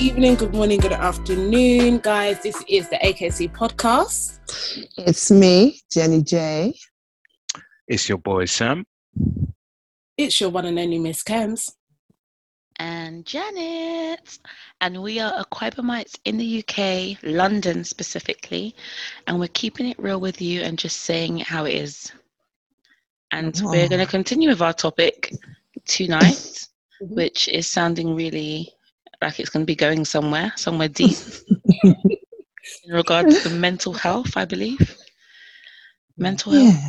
evening, good morning, good afternoon, guys. This is the AKC podcast. It's me, Jenny J. It's your boy Sam. It's your one and only Miss Kems. and Janet. And we are Akwaibomites in the UK, London specifically. And we're keeping it real with you and just saying how it is. And we're going to continue with our topic tonight, Mhm. which is sounding really like it's going to be going somewhere, somewhere deep in regards to mental health, I believe. Mental health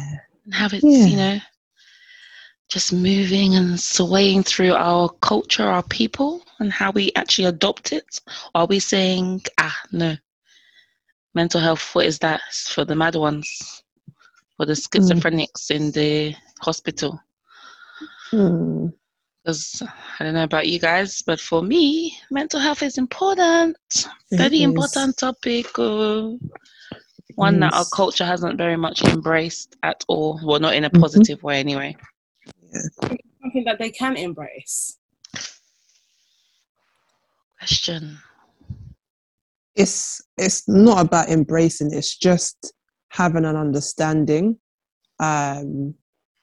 and how it's, Yeah. you know, just moving and swaying through our culture, our people, and how we actually adopt it? Are we saying, ah, no, mental health, what is that? It's for the mad ones, for the schizophrenics in the hospital? Hmm. Because I don't know about you guys, but for me, mental health is important. It Very is. important topic. Uh, one that our culture hasn't very much embraced at all. Well, not in a Mhm. positive way, anyway. Something that they can embrace. Question. It's it's not about embracing. It's just having an understanding. Um,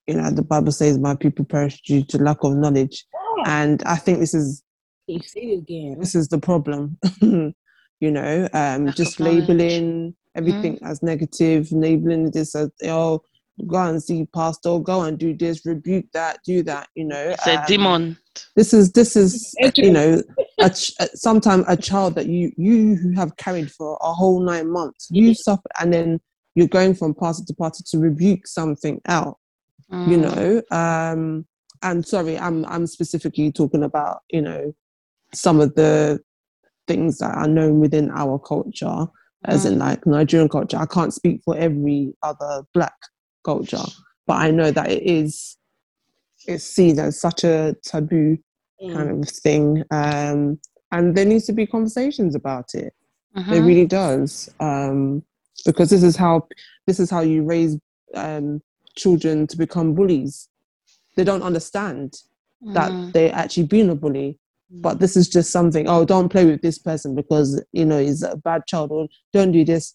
you know, the Bible says, "My people perish due to lack of knowledge," and I think this is You see it again. this is the problem. you know, um, Lack just. Mm-hmm. labeling everything as negative, labeling this as oh, go and see pastor, go and do this, rebuke that, do that. You know, It's a um, demon. this is this is you know a ch- sometimes a child that you you who have carried for a whole nine months you suffer and then you're going from pastor to pastor to rebuke something out you Mm. know um and sorry i'm i'm specifically talking about you know some of the things that are known within our culture as in like nigerian culture i can't speak for every other black culture but i know that it is it's seen as such a taboo Mm. kind of thing um and there needs to be conversations about it it Mhm. really does um because this is how this is how you raise um children to become bullies they don't understand that Mm. they're actually being a bully but this is just something oh don't play with this person because you know he's a bad child or don't do this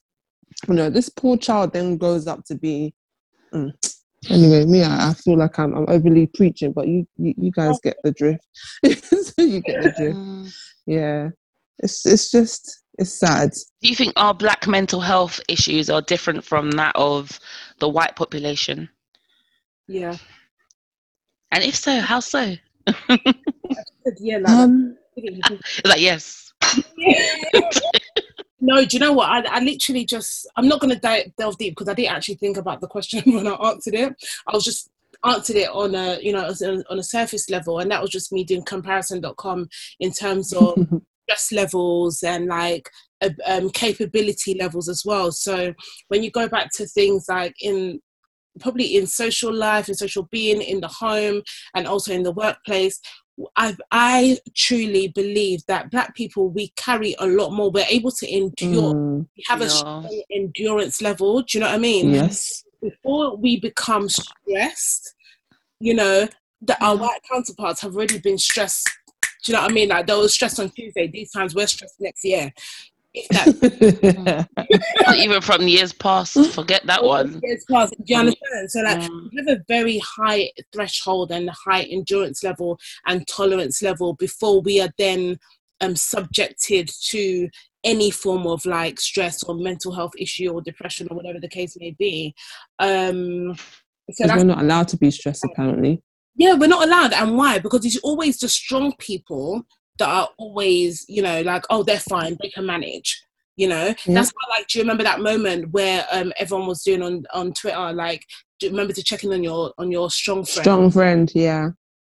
you know this poor child then grows up to be mm. anyway me I, I feel like I'm, I'm overly preaching but you, you you guys get the drift so you get the drift Mm. yeah it's it's just it's sad Do you think our black mental health issues are different from that of the white population? Yeah. And if so, how so? Yeah, like, um like, yes. No, do you know what? I, I literally just, I'm not going to di- delve deep because I didn't actually think about the question when I answered it. I was just answered it on a, you know, on a surface level. And that was just me doing comparison.com in terms of stress levels and like um, capability levels as well. So when you go back to things like in, probably in social life and social being in the home and also in the workplace, I I truly believe that black people we carry a lot more. We're able to endure. mm, We have a strong endurance level. Do you know what I mean? yes Before we become stressed, you know, that our Mhm. white counterparts have already been stressed. Do you know what I mean? Like they were stressed on Tuesday. These times we're stressed next year. That Not even from years past. Forget that one. gets past, do you understand? So like Mm. we have a very high threshold and high endurance level and tolerance level before we are then um, subjected to any form of like stress or mental health issue or depression or whatever the case may be. Um, so because we're not allowed to be stressed apparently yeah, we're not allowed. And why? Because it's always the strong people that are always, you know, like, oh, they're fine, they can manage. You know, Yeah. that's why, like, do you remember that moment where um, everyone was doing on on Twitter, like, do you remember to check in on your on your strong friend? strong friend yeah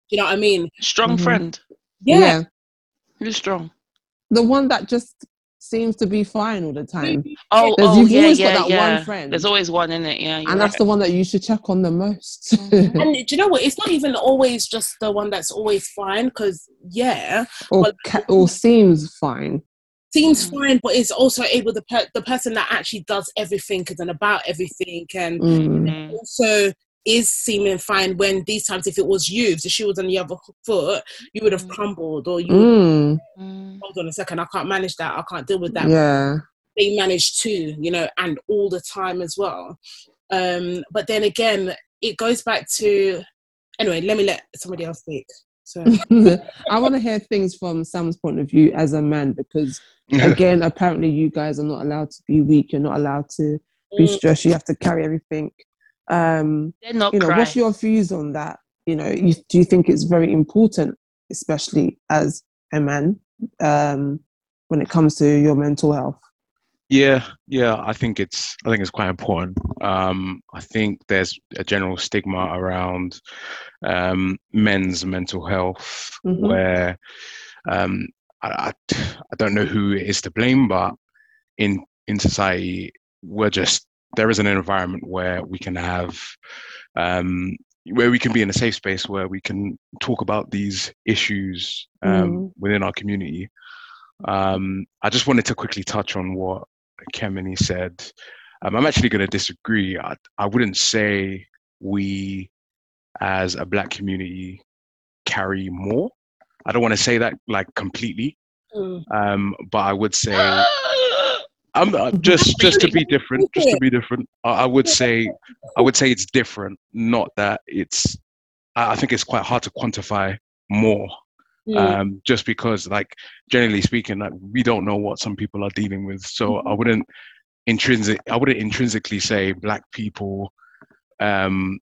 Do you know what I mean? Strong Mhm. friend. Yeah. Who's strong? the one that just seems to be fine all the time Oh, There's- oh you've yeah, always got yeah, one yeah. friend. There's always one in it, yeah. you're and that's right. the one that you should check on the most Mhm. And do you know what? It's not even always just the one that's always fine, because yeah, or Well- ca- or seems fine seems Mhm. fine, but it's also able the per- the person that actually does everything and about everything, and Mm. Mm. also is seeming fine when these times if it was you if the shoe was on the other foot you would have Mm. crumbled or you Mm, Mm. hold on a second i can't manage that i can't deal with that yeah. they manage to you know and all the time as well um but then again it goes back to anyway let me let somebody else speak so I want to hear things from Sam's point of view as a man because, again, apparently you guys are not allowed to be weak. You're not allowed to be Mm, stressed. You have to carry everything. Um, They're not you know, cry. what's your views on that? You know, you, do you think it's very important, especially as a man, um, when it comes to your mental health? Yeah, yeah, I think it's I think it's quite important. Um, I think there's a general stigma around um, men's mental health Mhm. where um, I, I I don't know who is to blame, but in in society we're just there is an environment where we can have um, where we can be in a safe space where we can talk about these issues um, Mm. within our community. Um, I just wanted to quickly touch on what Kemini said. Um, I'm actually going to disagree. I, I wouldn't say we, as a black community, carry more. I don't want to say that like completely, mm, um, but I would say I'm uh, just just to be different. Just to be different, I, I would say I would say it's different. Not that it's. I I think it's quite hard to quantify more mm, um, just because like generally speaking like we don't know what some people are dealing with so i wouldn't intrinsic i wouldn't intrinsically say black people um,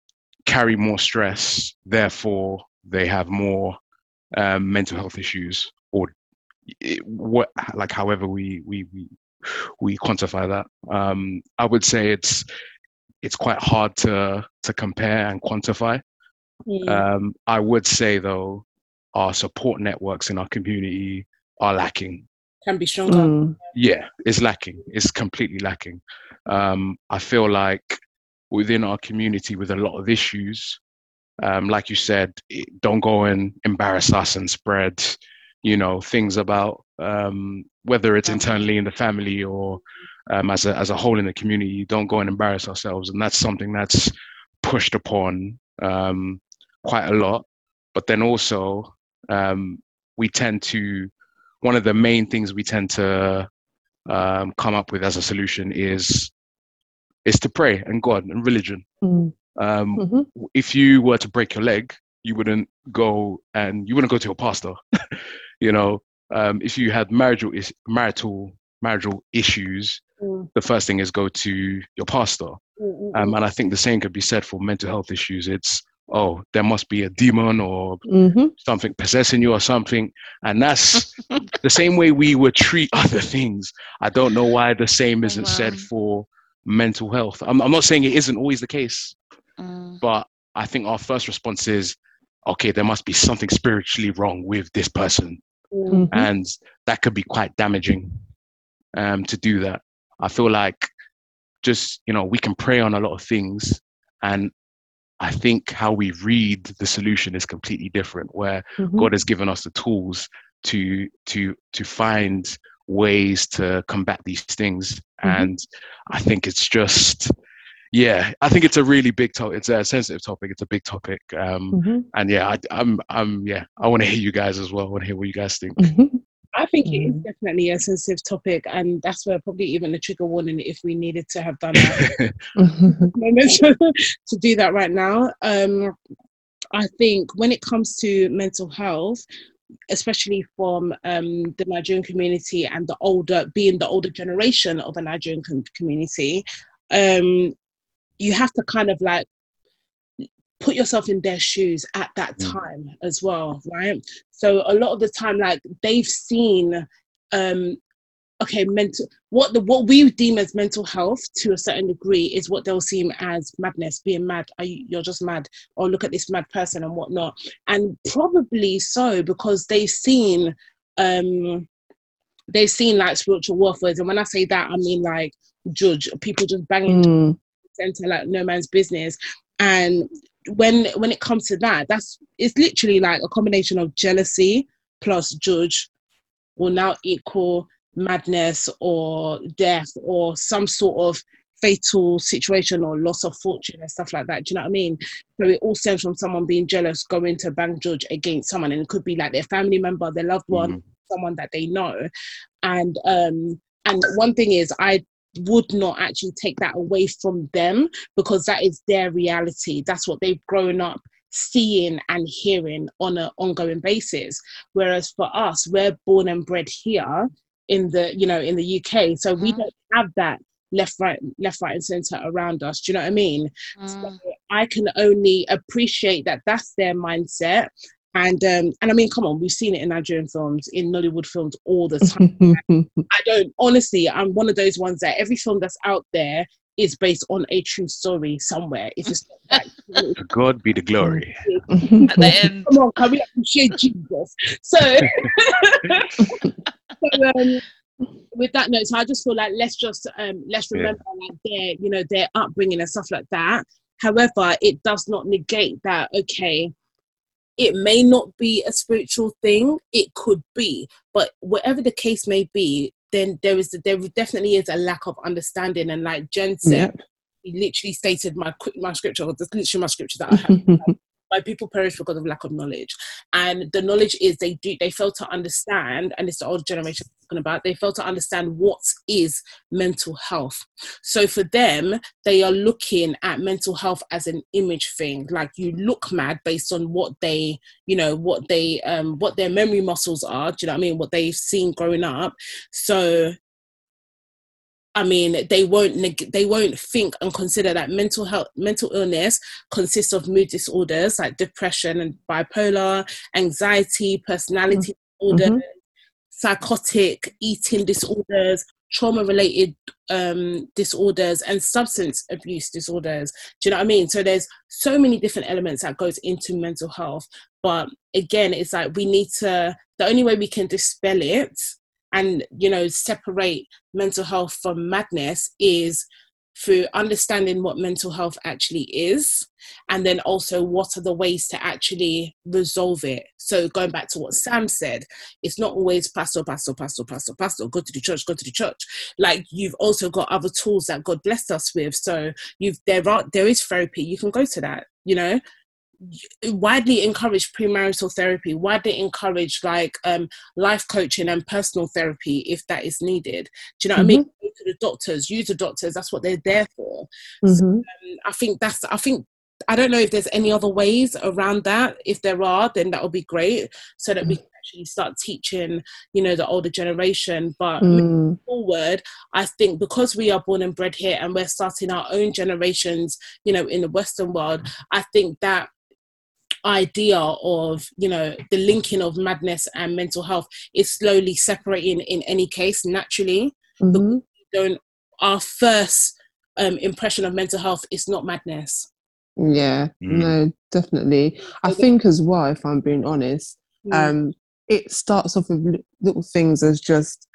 carry more stress therefore they have more um, mental health issues or it, what like however we we we, we quantify that um, i would say it's it's quite hard to to compare and quantify mm, um, I would say though, our support networks in our community are lacking. can be stronger Mm, Yeah, it's lacking. It's completely lacking. Um, I feel like within our community with a lot of issues, um, like you said, don't go and embarrass us and spread, you know, things about um, whether it's internally in the family or um, as a as a whole in the community. Don't go and embarrass ourselves, and that's something that's pushed upon um, quite a lot. But then also, um, we tend to one of the main things we tend to um, come up with as a solution is is to pray and God and religion. mm, Um, mhm, if you were to break your leg, you wouldn't go and you wouldn't go to your pastor. you know, um, if you had marital is marital marital issues, Mm, the first thing is go to your pastor. mm, mm, Um, and I think the same could be said for mental health issues. It's oh, there must be a demon or mhm, something possessing you or something, and that's the same way we would treat other things. I don't know why the same Oh, isn't said for mental health. I'm, I'm not saying it isn't always the case, Mm. but I think our first response is, okay, there must be something spiritually wrong with this person, mm, mhm. and that could be quite damaging um, to do that. I feel like just you know we can pray on a lot of things, and I think how we read the solution is completely different. Where Mhm. God has given us the tools to to to find ways to combat these things, Mhm. and I think it's just yeah, I think it's a really big topic. It's a sensitive topic. It's a big topic, um, Mhm. and yeah, I, I'm I'm yeah, I want to hear you guys as well. I want to hear what you guys think. Mhm. I think it is Mm. definitely a sensitive topic, and that's where probably even a trigger warning if we needed to have done that Mhm. to do that right now. Um, I think when it comes to mental health, especially from um, the Nigerian community and the older, being the older generation of a Nigerian com- community, um, you have to kind of like put yourself in their shoes at that Mm. time as well, right? So a lot of the time, like they've seen, um, okay, mental what the what we deem as mental health to a certain degree is what they'll seem as madness, being mad. Are you, you're just mad, or look at this mad person and whatnot, and probably so because they've seen, um, they've seen like spiritual warfare, and when I say that, I mean like judge people just banging Mm. Center like no man's business and when when it comes to that that's it's literally like a combination of jealousy plus judge will now equal madness or death or some sort of fatal situation or loss of fortune and stuff like that. Do you know what I mean? So it all stems from someone being jealous, going to bank judge against someone, and it could be like their family member, their loved one, Mhm. someone that they know. And um, and one thing is, I would not actually take that away from them because that is their reality. That's what they've grown up seeing and hearing on an ongoing basis. Whereas for us, we're born and bred here in the you know in the UK, so we Mhm. don't have that left right left right and center around us. Do you know what I mean? So Mm. I can only appreciate that that's their mindset. And um, and I mean, come on, we've seen it in Nigerian films, in Nollywood films all the time. I don't honestly. I'm one of those ones that every film that's out there is based on a true story somewhere. If it's not that, God be the glory. At the end. come on, can we appreciate Jesus? So, so um, with that note, so I just feel like let's just um, let's Yeah. remember like their you know their upbringing and stuff like that. However, it does not negate that. Okay, it may not be a spiritual thing. It could be, but whatever the case may be, then there is there definitely is a lack of understanding. And like Jen said, Yep. he literally stated my my scripture. That's literally my scripture that I have people perish because of lack of knowledge. And the knowledge is they do they fail to understand and it's the older generation talking about they fail to understand what is mental health. So for them they are looking at mental health as an image thing. Like you look mad based on what they you know what they um what their memory muscles are. Do you know what i mean? What they've seen growing up. So I mean, they won't neg- they won't think and consider that mental health mental illness consists of mood disorders like depression and bipolar, anxiety, personality disorders, Mhm. psychotic eating disorders, trauma related um, disorders, and substance abuse disorders. Do you know what I mean? So there's so many different elements that goes into mental health. But again, it's like we need to. The only way we can dispel it and you know separate mental health from madness is through understanding what mental health actually is and then also what are the ways to actually resolve it. So going back to what sam said it's not always pastor pastor pastor pastor pastor go to the church go to the church. Like you've also got other tools that god blessed us with. So you've there are there is therapy. You can go to that you know widely encourage premarital therapy widely encourage like um life coaching and personal therapy if that is needed do you know what i mean go to the doctors use the doctors that's what they're there for Mhm. I think that's I think I don't know if there's any other ways around that. If there are, then that would be great, so that we can actually start teaching, you know, the older generation. But Mm. forward, I think because we are born and bred here, and we're starting our own generations, you know, in the Western world, I think that idea of you know the linking of madness and mental health is slowly separating in any case naturally Mhm. don't our first um, impression of mental health is not madness Yeah, Mm. no, definitely. I think as well, if I'm being honest, um, it starts off with little things as just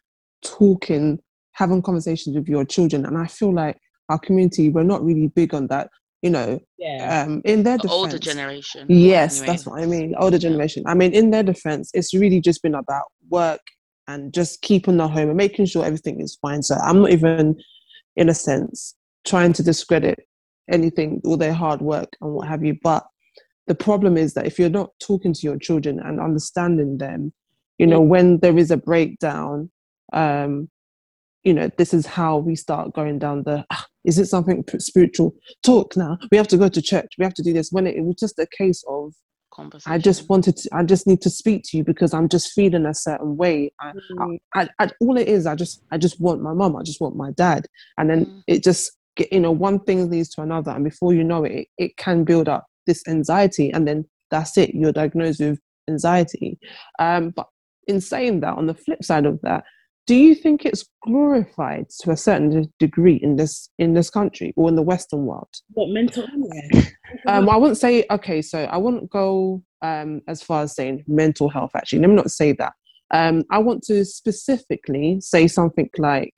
talking, having conversations with your children, and I feel like our community we're not really big on that. You know, yeah um, in their The older generation. Yes, anyway. that's what I mean. Older generation. I mean, in their defense, it's really just been about work and just keeping the home and making sure everything is fine. So I'm not even, in a sense, trying to discredit anything, all their hard work and what have you. But the problem is that if you're not talking to your children and understanding them, you know, when there is a breakdown, um, you know, this is how we start going down the. "Ah, is it something spiritual? Talk now. We have to go to church. We have to do this. When it, it was just a case of. I just wanted to, I just need to speak to you because I'm just feeling a certain way. I, Mm. I, I, all it is, I just, I just want my mom. I just want my dad. And then Mm. it just, get, you know, one thing leads to another. And before you know it, it, it can build up this anxiety. And then that's it. You're diagnosed with anxiety. Um, but in saying that, on the flip side of that, do you think it's glorified to a certain degree in this in this country or in the Western world? what mental illness Um, I wouldn't say okay, so I wouldn't go um, as far as saying mental health. Actually, let me not say that. Um, I want to specifically say something like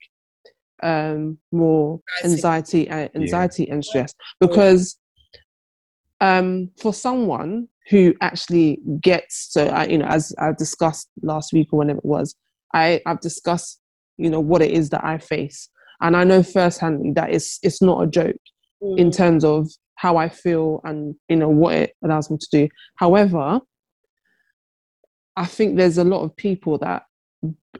um, more Anxiety. anxiety, and and stress, because um, for someone who actually gets so I, you know, as I discussed last week or whenever it was, I I've discussed you know what it is that I face. and I know firsthand that it's it's not a joke in Mm. terms of how I feel and you know what it allows me to do. However, I think there's a lot of people that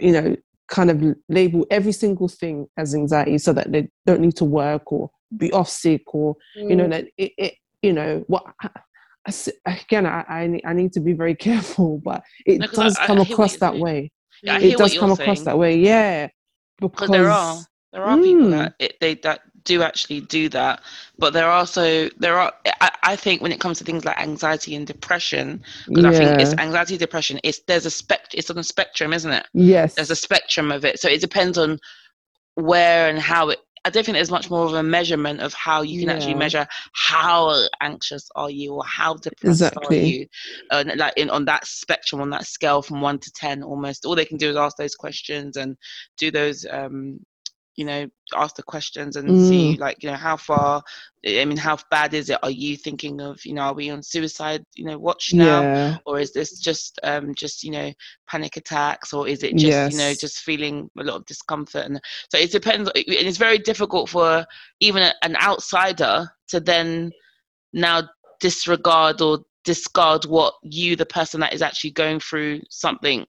you know kind of label every single thing as anxiety so that they don't need to work or be off sick or you know Mm. that it, it you know what I- I again I, I need- I need to be very careful but it No, I- does I come what across that way Yeah, Mm. it does come across saying. that way yeah because there are there are people Mm. that it, they that do actually do that but there are so there are I, I think when it comes to things like anxiety and depression because i think it's anxiety depression it's there's a spect it's on a spectrum isn't it yes there's a spectrum of it so it depends on where and how it i don't think there's much more of a measurement of how you can actually measure how anxious are you or how depressed are you like in on that spectrum on that scale from 1 to 10 almost. All they can do is ask those questions and do those um you know ask the questions and Mm. see like you know how far i mean how bad is it? Are you thinking of you know are we on suicide you know watch now? Yeah. Or is this just um just you know panic attacks? Or is it just you know just feeling a lot of discomfort? And so it depends and it's very difficult for even a, an outsider to then now disregard or discard what you the person that is actually going through something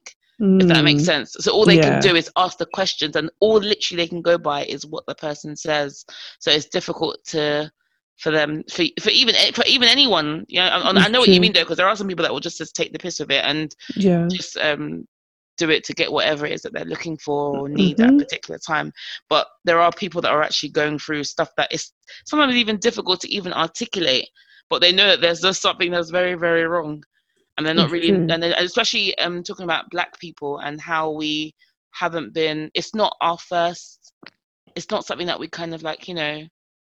if that makes Mm. sense so all they Yeah. can do is ask the questions and all literally they can go by is what the person says so it's difficult to for them for, for even for even anyone you know I, I know what you mean though because there are some people that will just, just take the piss of it and yeah just um do it to get whatever it is that they're looking for or need at Mhm. a particular time but there are people that are actually going through stuff that is sometimes even difficult to even articulate but they know that there's just something that's very very wrong and they're not really true. and especially um talking about black people and how we haven't been it's not our first it's not something that we kind of like you know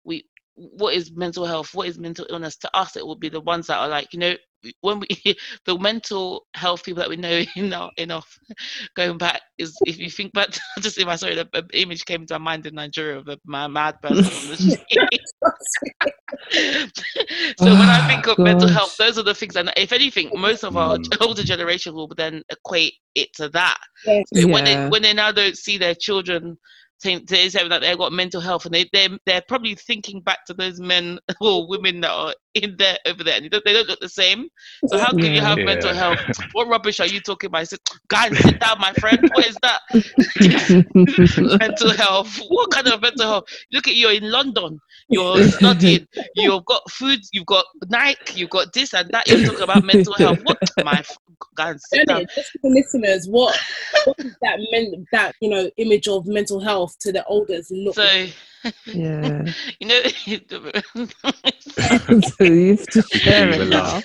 we what is mental health what is mental illness to us it will be the ones that are like you know when we the mental health people that we know in our in our going back is if you think back just in my sorry the the image came to my mind in Nigeria of a ma- mad person on the street. so when I think Oh, of mental health, those are the things. And if anything, most of our Mm. older generation will then equate it to that. Yes. So When they when they now don't see their children, think they say that they've got mental health, and they they they're probably thinking back to those men or women that are in there over there, and they don't, they don't look the same. So how can you Yeah. have mental health? What rubbish are you talking about? I said, guys, sit down, my friend. What is that? mental health. What kind of mental health? Look at you in London. You're studying. You've got food. You've got Nike. You've got this and that. You're talking about mental health. What, my? Sit down. Just for the listeners, what what is that men, that you know image of mental health to the elders look? So yeah you know, so you have to We share can it now laugh.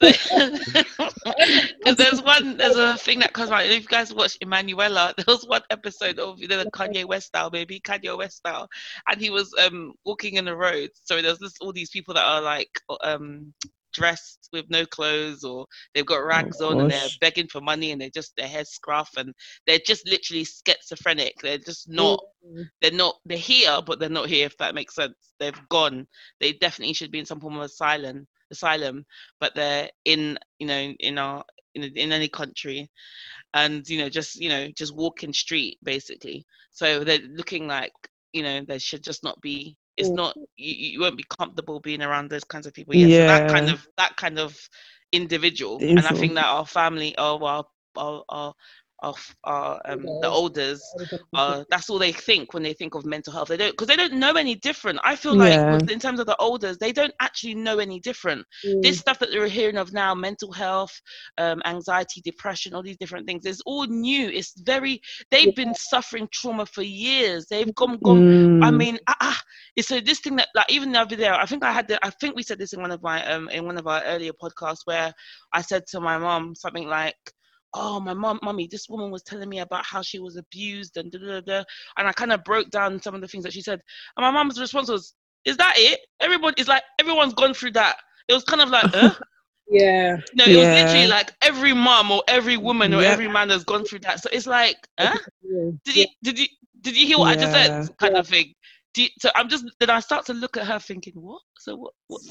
Because there's one, there's a thing that comes out. If you guys watch Emmanuella, there was one episode of you know the Kanye West style, maybe Kanye West style, and he was um walking in the road. So there's this all these people that are like um dressed with no clothes or they've got rags on and they're begging for money and they're just their hair scruff and they're just literally schizophrenic. They're just not Mm. they're not they're here but they're not here if that makes sense they've gone they definitely should be in some form of asylum asylum but they're in you know in our in, in any country and you know just you know just walking street basically so they're looking like you know they should just not be it's Mm. not you, you won't be comfortable being around those kinds of people. Yeah, so that kind of that kind of individual and i think that our family or our our our, our, our um, the Elders. uh, that's all they think when they think of mental health. They don't because they don't know any different. I feel like Yeah. in terms of the elders, they don't actually know any different. Mm. This stuff that they're hearing of now, mental health, um, anxiety, depression, all these different things, it's all new. It's very they've been suffering trauma for years. They've gone gone. I Mm. mean, ah, ah, it's so this thing that like even the other day, I think I had the, I think we said this in one of my um in one of our earlier podcasts where I said to my mom something like, "Oh, my mom, mommy, this woman was telling me about how she was abused and da da da,", da," and I kind of broke down some of the things that she said, and my mom's response was, "Is that it? Everybody is like everyone's gone through that." It was kind of like, huh? Yeah. No, it was literally like every mom or every woman or Yep. every man has gone through that. So it's like, huh? Yeah. Did you did you did you hear what I just said? Kind of thing. Do you, so I'm just then I start to look at her thinking, what? So what? what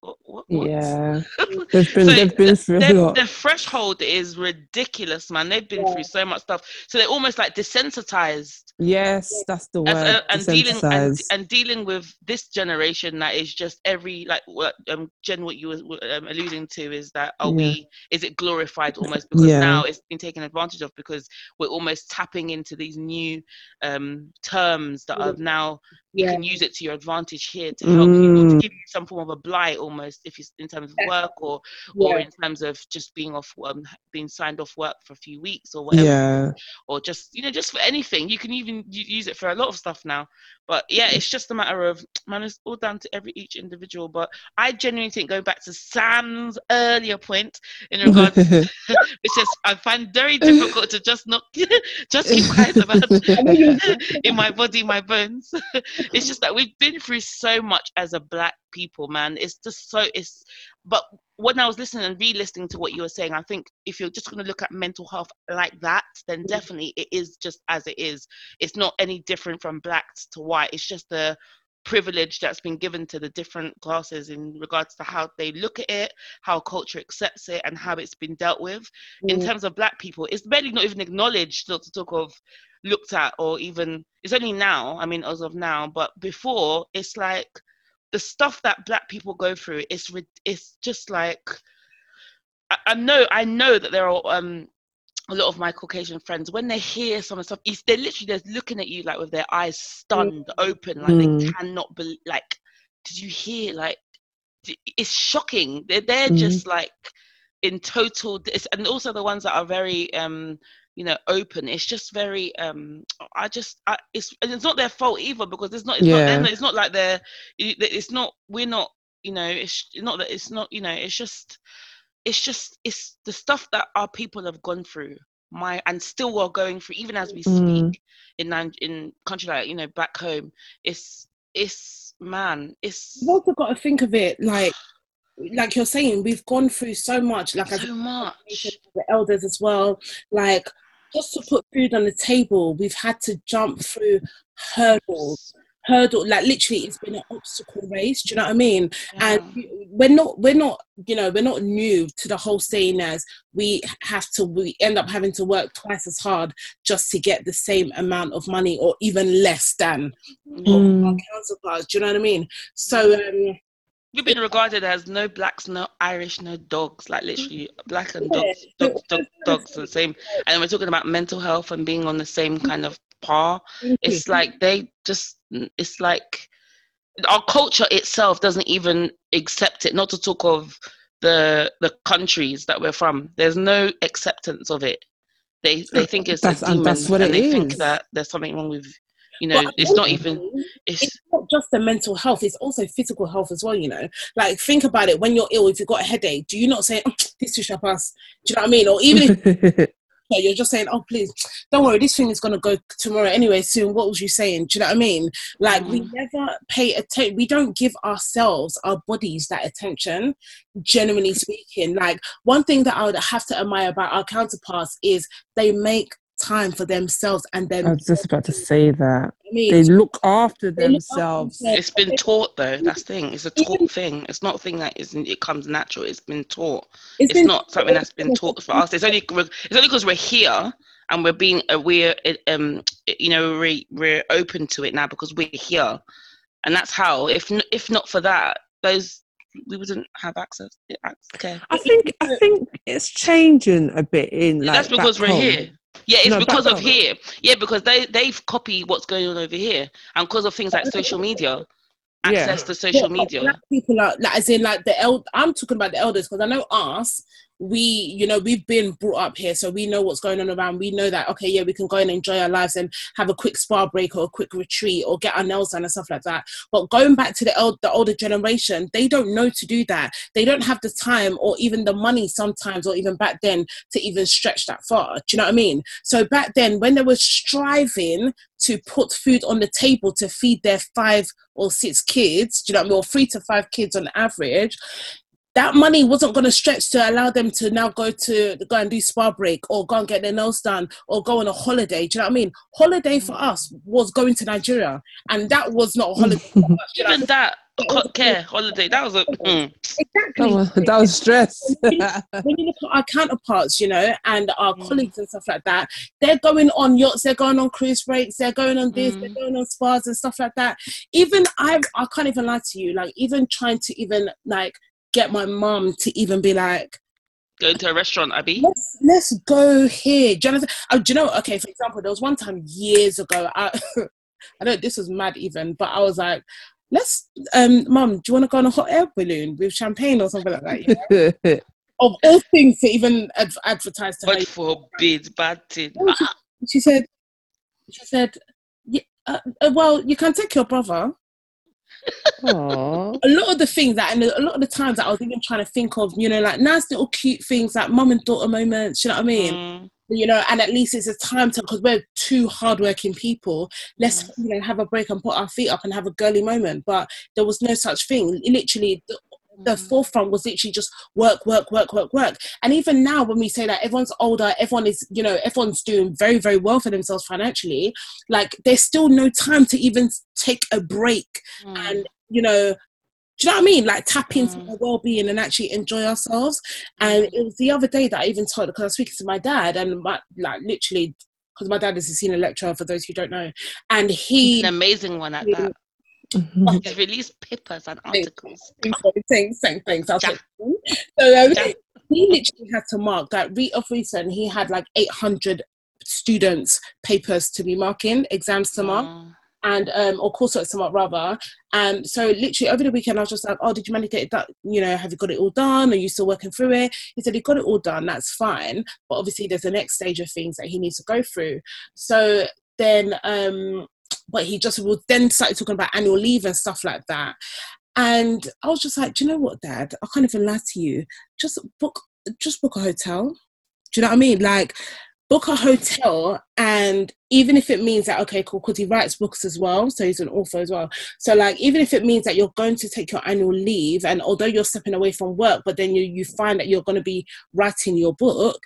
what? Yeah, they've been So they've been through a lot. their threshold is ridiculous, man. They've been Yeah. through so much stuff, so they're almost like desensitized Yes, that's the as, word. uh, and dealing and, and dealing with this generation that is just every like what um Jen, what you were were, um, alluding to is that are Yeah. we is it glorified almost because Yeah. now it's been taken advantage of because we're almost tapping into these new um terms that are now you Yeah. can use it to your advantage here to help you or to Mm. give you some form of a blight almost if it's in terms of work or or in terms of just being off um, being signed off work for a few weeks or whatever. Yeah, or just you know just for anything. You can even use it for a lot of stuff now but yeah it's just a matter of man it's all down to every each individual. But i genuinely think going back to sam's earlier point in regards it's just i find very difficult to just not just keep quiet about in my body my bones. It's just that we've been through so much as a black people man. It's just so it's but when I was listening and re-listening to what you were saying, I think if you're just going to look at mental health like that, then definitely it is just as it is. It's not any different from blacks to white. It's just the privilege that's been given to the different classes in regards to how they look at it, how culture accepts it, and how it's been dealt with. In Mm. terms of black people, it's barely not even acknowledged, not to talk of looked at, or even it's only now. I mean, as of now, but before, it's like the stuff that black people go through is it's just like I, I know I know that there are um a lot of my Caucasian friends when they hear some of the stuff, it's, they're literally just looking at you like with their eyes stunned open, like they Mm. cannot believe. Like, did you hear? Like, it's shocking. They're they're Mhm. just like in total. Dis- and also the ones that are very um you know open it's just very um i just I, it's and it's not their fault either because it's not it's not Yeah. them it's not like they're it's not we're not you know it's not that it's not you know it's just it's just it's the stuff that our people have gone through my and still are going through even as we speak Mm. in in country like you know back home it's it's man it's You've also got to think of it like, like you're saying, we've gone through so much. Like so much the elders as well. Like just to put food on the table, we've had to jump through hurdles. Hurdle, like literally, it's been an obstacle race. Do you know what I mean? And Yeah. we- we're not, we're not, you know, we're not new to the whole saying as we have to, we end up having to work twice as hard just to get the same amount of money or even less than Yeah. our Mm. counterparts. Do you know what I mean? So, um, We've been regarded as no blacks, no Irish, no dogs. Like literally, black and dogs, dogs, dogs, dogs, are the same. And we're talking about mental health and being on the same kind of par. It's mm-hmm. like they just, it's like our culture itself doesn't even accept it. Not to talk of the the countries that we're from. There's no acceptance of it. They they think it's That's- a and that's what and they think that there's something wrong with, you know, But it's not even. It's it's not just the mental health, it's also physical health as well, you know. Like think about it when you're ill, if you've got a headache, do you not say, oh, this too shall pass? Do you know what I mean? Or even if you're just saying, Oh please, don't worry, this thing is gonna go tomorrow anyway soon. What was you saying? Do you know what I mean? Like we Mm. never pay attention we don't give ourselves, our bodies that attention, generally speaking. Like one thing that I would have to admire about our counterparts is they make time for themselves and then I was just about to say that. I mean, they look after They look after themselves. themselves. it's been taught though. That's the thing. It's a taught thing. It's not a thing that isn't it comes natural. It's been taught. It's been- not something that's been taught for us. It's only it's only because we're here and we're being uh, we're uh, um you know we're, we're open to it now because we're here. And that's how if if not for that those we wouldn't have access okay I think I think it's changing a bit in like that's because back we're home. here yeah it's No, because of home. here yeah because they they've copied what's going on over here and because of things like social media Yeah. access to social Yeah, but media Black people are like, as in like the el- I'm talking about the elders because I know us. We, you know, we've been brought up here, so we know what's going on around. We know that okay, yeah, we can go and enjoy our lives and have a quick spa break or a quick retreat or get our nails done and stuff like that. But going back to the el- the older generation, they don't know to do that. They don't have the time or even the money sometimes, or even back then to even stretch that far. Do you know what I mean? So back then, when they were striving to put food on the table to feed their five or six kids, do you know what I mean, or three to five kids on average, that money wasn't going to stretch to allow them to now go to go and do spa break or go and get their nails done or go on a holiday. Do you know what I mean? Holiday for Mm. us was going to Nigeria, and that was not a holiday. for us, do you know Even that It was- hot care holiday, that was a mm. That Exactly. was, that was stress. when you look at our counterparts, you know, and our Mm. colleagues and stuff like that, they're going on yachts, they're going on cruise breaks, they're going on this, they're Mm. going on spas and stuff like that. Even I, I can't even lie to you, like even trying to even like get my mum to even be like, going to a restaurant, Abby. let's let's go here. Do you, know, oh, do you know? Okay, for example, there was one time years ago. I, I know this was mad even, but I was like, let's, um, mum, do you want to go on a hot air balloon with champagne or something like that? you know? of all things to even adv- advertise to her. God forbid, bad thing. She, she said, she said, yeah, uh, uh, well, you can take your brother. A lot of the things that, and a lot of the times that I was even trying to think of, you know, like nice little cute things, like mum and daughter moments. You know what I mean? Mm, You know, and at least it's a time to because we're two hardworking people. Let's Mm. you know have a break and put our feet up and have a girly moment. But there was no such thing. Literally, the, mm. forefront was literally just work, work, work, work, work. And even now, when we say that everyone's older, everyone is, you know, everyone's doing very, very well for themselves financially, like there's still no time to even take a break Mm. and, you know, do you know what I mean? Like tap into Mm. our well-being and actually enjoy ourselves. And it was the other day that I even told because I was speaking to my dad and my like literally because my dad is a senior lecturer for those who don't know, and he an amazing one at that. He's released papers and articles. Thanks, thanks. I'll Ja. So um, Ja. he literally had to mark that re- of recent. He had like 800 students papers to be marking, exams to mark, Mm. and um, or coursework mark rather. And so literally over the weekend, I was just like, "Oh, did you manage to get it done? You know, have you got it all done? Are you still working through it?" He said he got it all done. That's fine, but obviously there's the next stage of things that he needs to go through. So then, um, but he just would then started talking about annual leave and stuff like that. And I was just like, do you know what, Dad? I can't even lie to you. Just book, just book a hotel. Do you know what I mean? Like, book a hotel, and even if it means that, okay, cool, because he writes books as well, so he's an author as well. So, like, even if it means that you're going to take your annual leave, and although you're stepping away from work, but then you you find that you're going to be writing your book,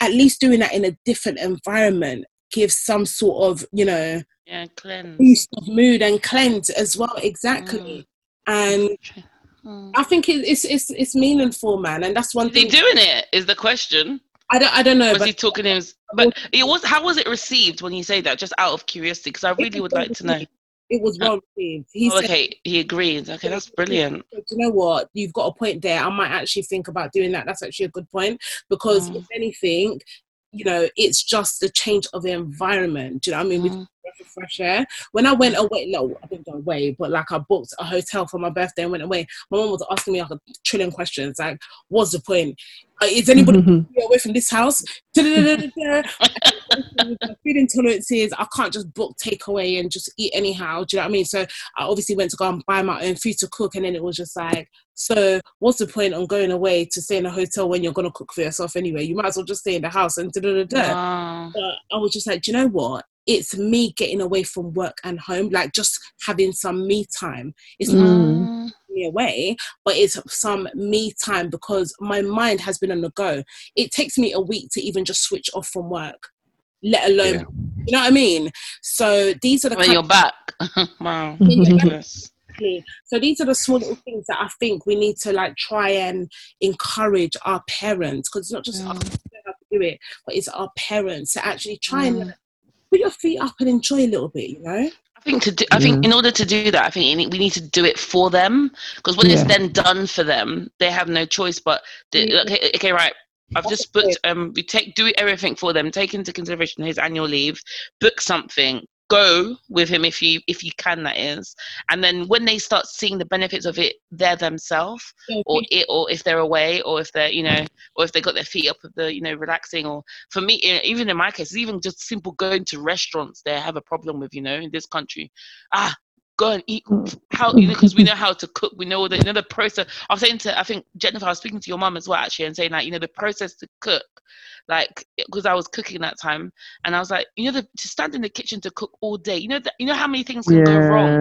at least doing that in a different environment gives some sort of, you know, Yeah, cleanse. boost of mood and cleanse as well. Exactly. And Mm. I think it, it's it's it's meaningful, man, and that's one Is he thing. doing it? Is the question. I don't I don't know, Was but he talking him? But it was. How was it received when you say that? Just out of curiosity, because I really would like to know. it was well received. He Oh, said, okay, he agreed. Okay, that's brilliant. "Do you know what? You've got a point there. I might actually think about doing that. That's actually a good point because Mm. if anything, you know, it's just the change of the environment. Do you know what I mean? Mm. breath of fresh air. When I went away, no, I didn't go away, but like I booked a hotel for my birthday and went away. My mom was asking me like a trillion questions, like, "What's the point? Uh, is anybody be away from this house. Food intolerances, I can't just book takeaway and just eat anyhow. Do you know what I mean? So I obviously went to go and buy my own food to cook, and then it was just like, so what's the point on going away to stay in a hotel when you're gonna cook for yourself anyway? You might as well just stay in the house and da da da da. Wow. But I was just like, do you know what? It's me getting away from work and home, like just having some me time. It's not Mm. me away, but it's some me time because my mind has been on the go. It takes me a week to even just switch off from work, let alone, Yeah. you know what I mean? So these are the When you're back. wow. Yeah, yeah. Ridiculous. Exactly. So these are the small little things that I think we need to like try and encourage our parents because it's not just Yeah. us who know how to do it, but it's our parents to actually try and Mm. put your feet up and enjoy a little bit, you know? I think to do, I think in order to do that, I think we need to do it for them because when it's then done for them, they have no choice but the, okay, okay, right. I've just booked. Um, we take do everything for them. Take into consideration his annual leave. Book something. Go with him if you if you can. That is, and then when they start seeing the benefits of it, there themselves, or it, or if they're away, or if they're you know, or if they got their feet up the you know relaxing, or for me, even in my case, even just simple going to restaurants, they have a problem with you know in this country. Ah, go and eat how you know because we know how to cook. We know the you know the process. I was saying to I think Jennifer, I was speaking to your mum as well actually, and saying like you know the process to cook. Like, because I was cooking that time, and I was like, you know, the, to stand in the kitchen to cook all day, you know, that you know how many things can go wrong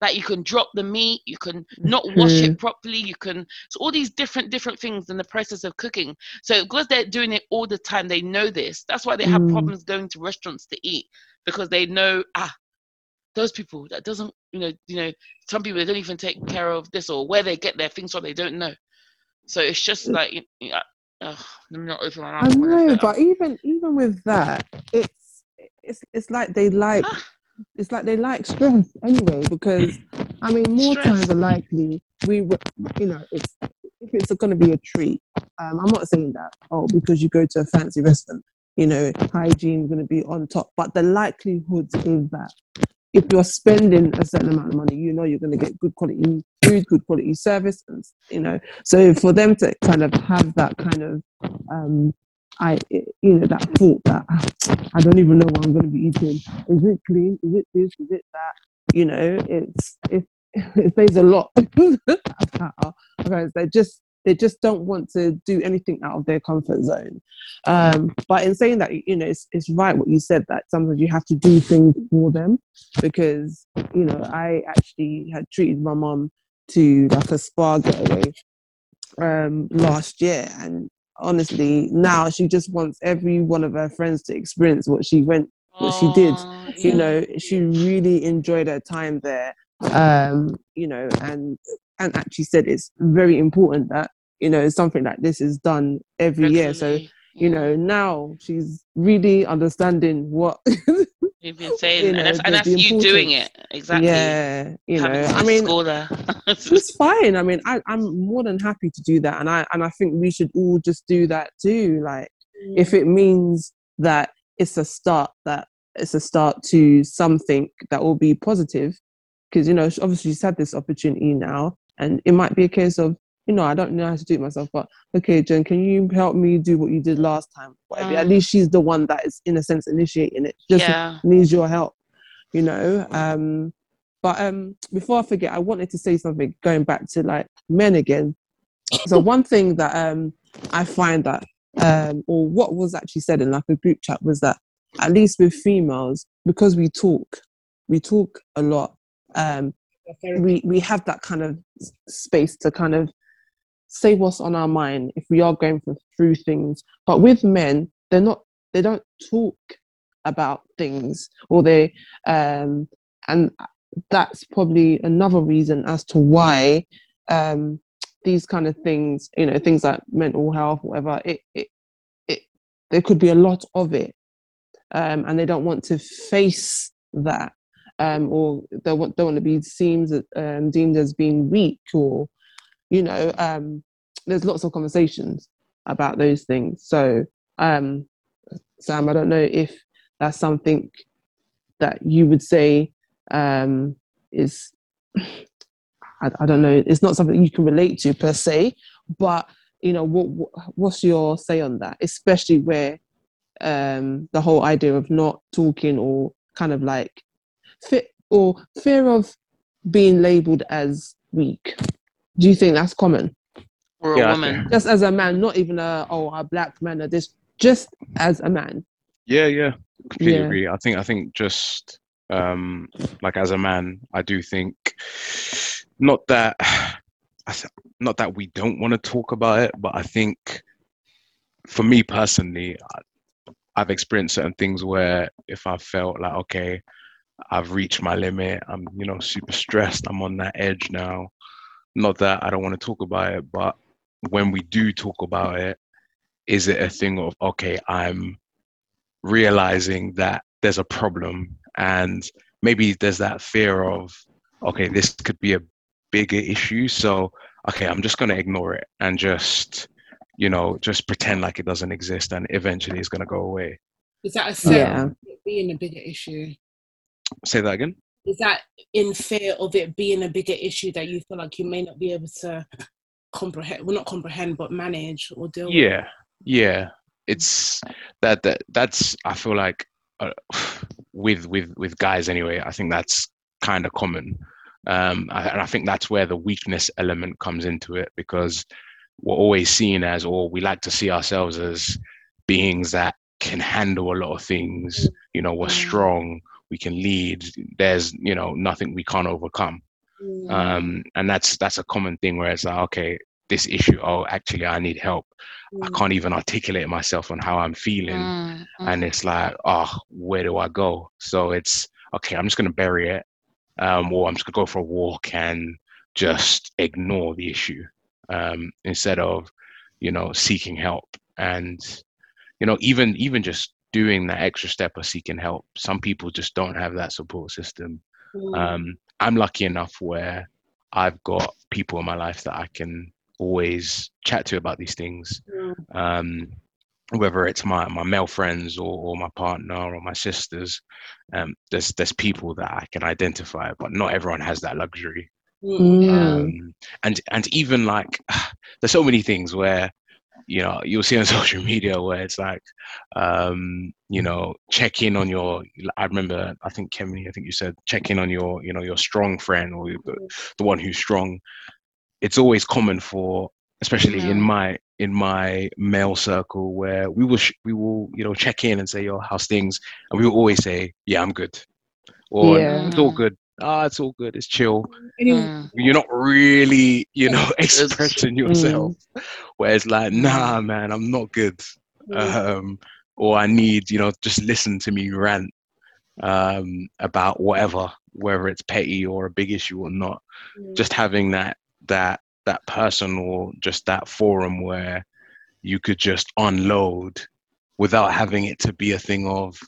Like you can drop the meat, you can not wash Mm. it properly, you can so all these different different things in the process of cooking. So because they're doing it all the time, they know this. That's why they have Mm. problems going to restaurants to eat because they know ah those people that doesn't you know you know some people they don't even take care of this or where they get their things from they don't know. So it's just like y- yeah, ugh, let me not open my I mouth. say know, that. but even even with that, it's it's it's like they like Ah. it's like they like stress anyway because I mean more Stress. times than likely we you know it's if it's going to be a treat. Um, I'm not saying that oh because you go to a fancy restaurant, you know hygiene is going to be on top, but the likelihood is that if you're spending a certain amount of money, you know you're going to get good quality food, good quality service, and you know. So for them to kind of have that kind of, um, I you know that thought that "Ah, I don't even know what I'm going to be eating. Is it clean? Is it this? Is it that? You know, it's it it says a lot about our parents. They just they just don't want to do anything out of their comfort zone. Um, but in saying that, you know, it's, it's right what you said that sometimes you have to do things for them because, you know, I actually had treated my mom to like a spa getaway um, last year. And honestly, now she just wants every one of her friends to experience what she went, what she did. You yeah. know, she really enjoyed her time there. Um, you know, and and actually said it's very important that you know something like this is done every year. So you know now she's really understanding what You've been saying, you and that's, and that's you doing it. exactly. yeah you know Having i mean it's fine. I mean I, i'm more than happy to do that and i and i think we should all just do that too. Like if mm. it means that it's a start that it's a start to something that will be positive because you know obviously she's had this opportunity now and it might be a case of you know i don't know how to do it myself but okay jen can you help me do what you did last time? Whatever. At Mm. least she's the one that is in a sense initiating it. Just yeah. needs your help you know? Um but um before i forget i wanted to say something going back to like men again. So one thing that um i find that um or what was actually said in like a group chat was that at least with females because we talk we talk a lot um we we have that kind of space to kind of say what's on our mind if we are going through things. But with men they're not they don't talk about things or they um and that's probably another reason as to why um these kind of things you know things like mental health whatever it it, it there could be a lot of it um and they don't want to face that um or they want don't want to be seen um, deemed as being weak or you know um there's lots of conversations about those things. So um sam i don't know if that's something that you would say um is I, I don't know it's not something you can relate to per se but you know what, what what's your say on that? Especially where um the whole idea of not talking or kind of like fit or fear of being labeled as weak do you think that's common Or Yeah, I a woman. just as a man not even a oh a black man or this just as a man Yeah, yeah, completely Yeah. agree. I think I think just um like as a man, I do think not that th- not that we don't want to talk about it, but I think for me personally, I, I've experienced certain things where if I felt like okay, I've reached my limit, I'm you know super stressed, I'm on that edge now. Not that I don't want to talk about it, but when we do talk about it, is it a thing of okay, I'm realizing that there's a problem and maybe there's that fear of okay this could be a bigger issue so okay i'm just going to ignore it and just you know just pretend like it doesn't exist and eventually it's going to go away Is that a fear Yeah. of it being a bigger issue? say that again Is that in fear of it being a bigger issue that you feel like you may not be able to comprehend? Well, not comprehend, but manage or deal with. yeah yeah it's that that that's i feel like uh, with with with guys anyway i think that's kind of common um I, and i think that's where the weakness element comes into it because we're always seen as or we like to see ourselves as beings that can handle a lot of things you know we're Mm. strong we can lead. There's you know nothing we can't overcome. Mm. Um, and that's that's a common thing where it's like, okay, this issue. Oh, actually, I need help. I Mm. can't even articulate myself on how I'm feeling, Mm, mm. and it's like, oh, where do I go? So it's okay. I'm just gonna bury it, um, or I'm just gonna go for a walk and just ignore the issue um, instead of, you know, seeking help. And you know, even even just doing that extra step of seeking help. Some people just don't have that support system. Mm. Um, I'm lucky enough where I've got people in my life that I can always chat to about these things Mm. um, whether it's my, my male friends or, or my partner or my sisters, um, there's there's people that I can identify, but not everyone has that luxury. Mm. Mm. Um, and and even like there's so many things where you know you'll see on social media where it's like um, you know check in on your. I remember I think Kevin, I think you said check in on your you know your strong friend or the, the one who's strong. It's always common for especially Yeah. in my in my male circle where we will sh- we will you know check in and say yo how's things and we will always say yeah i'm good or Yeah. it's all good ah it's all good it's chill Anyway, Mm. you're not really you know expressing yourself Mm. where it's like nah man i'm not good mm. um or i need you know just listen to me rant um about whatever whether it's petty or a big issue or not Mm. just having that that that person or just that forum where you could just unload without having it to be a thing of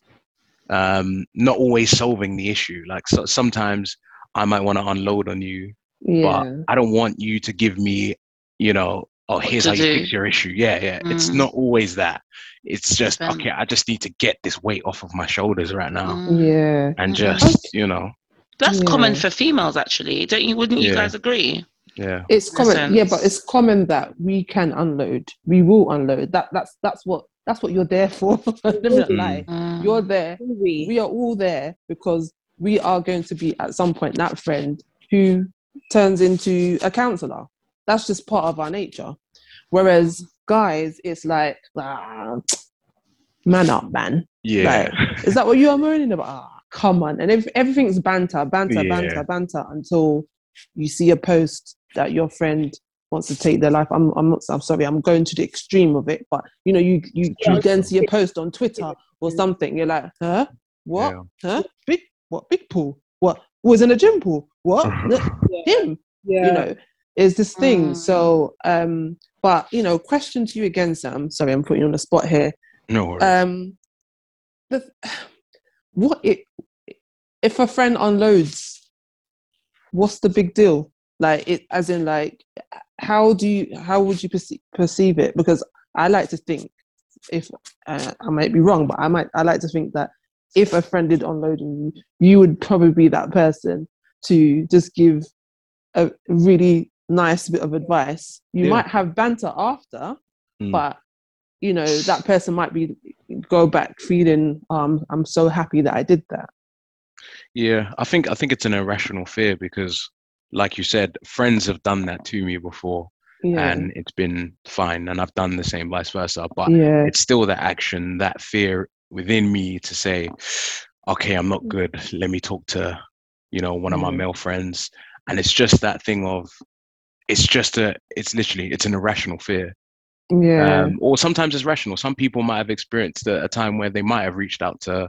um not always solving the issue like so, sometimes i might want to unload on you Yeah. but i don't want you to give me you know oh here's to how you fix your issue yeah yeah it's Mm. not always that it's just Then- okay i just need to get this weight off of my shoulders right now Mm. Yeah. and just you know That's Yeah. common for females, actually. Don't you? Wouldn't you Yeah. guys agree? yeah It's common, yeah, but it's common that we can unload. We will unload. That that's that's what that's what you're there for. Let me not Mm. lie. Mm. You're there. We. We are all there because we are going to be at some point that friend who turns into a counselor. That's just part of our nature. Whereas guys, it's like, ah, man up, man. yeah Is that what you are moaning about? Ah, come on. And if everything's banter, banter, Yeah. banter, banter until you see a post that your friend wants to take their life. I'm, I'm not, I'm sorry, I'm going to the extreme of it, but you know, you, you, you then see a post on Twitter or something. You're like, huh? What? Yeah. Huh? Big, what? Big pool? What? Was in a gym pool? What? Him? Yeah. you know is this thing Mm. so um but you know question to you again sam sorry i'm putting you on the spot here no worries. um the what it if a friend unloads what's the big deal like it as in like how do you how would you perceive, perceive it because i like to think if uh, i might be wrong but i might i like to think that if a friend did unload on you you would probably be that person to just give a really nice bit of advice you Yeah. might have banter after Mm. but you know that person might be go back feeling um i'm so happy that i did that Yeah, I think I think it's an irrational fear because, like you said, friends have done that to me before, yeah and it's been fine, and I've done the same, vice versa. But yeah it's still that action, that fear within me to say, okay, I'm not good. Let me talk to, you know, one of my male friends, and it's just that thing of, it's just a, it's literally, it's an irrational fear. yeah Um, or sometimes it's rational. Some people might have experienced a, a time where they might have reached out to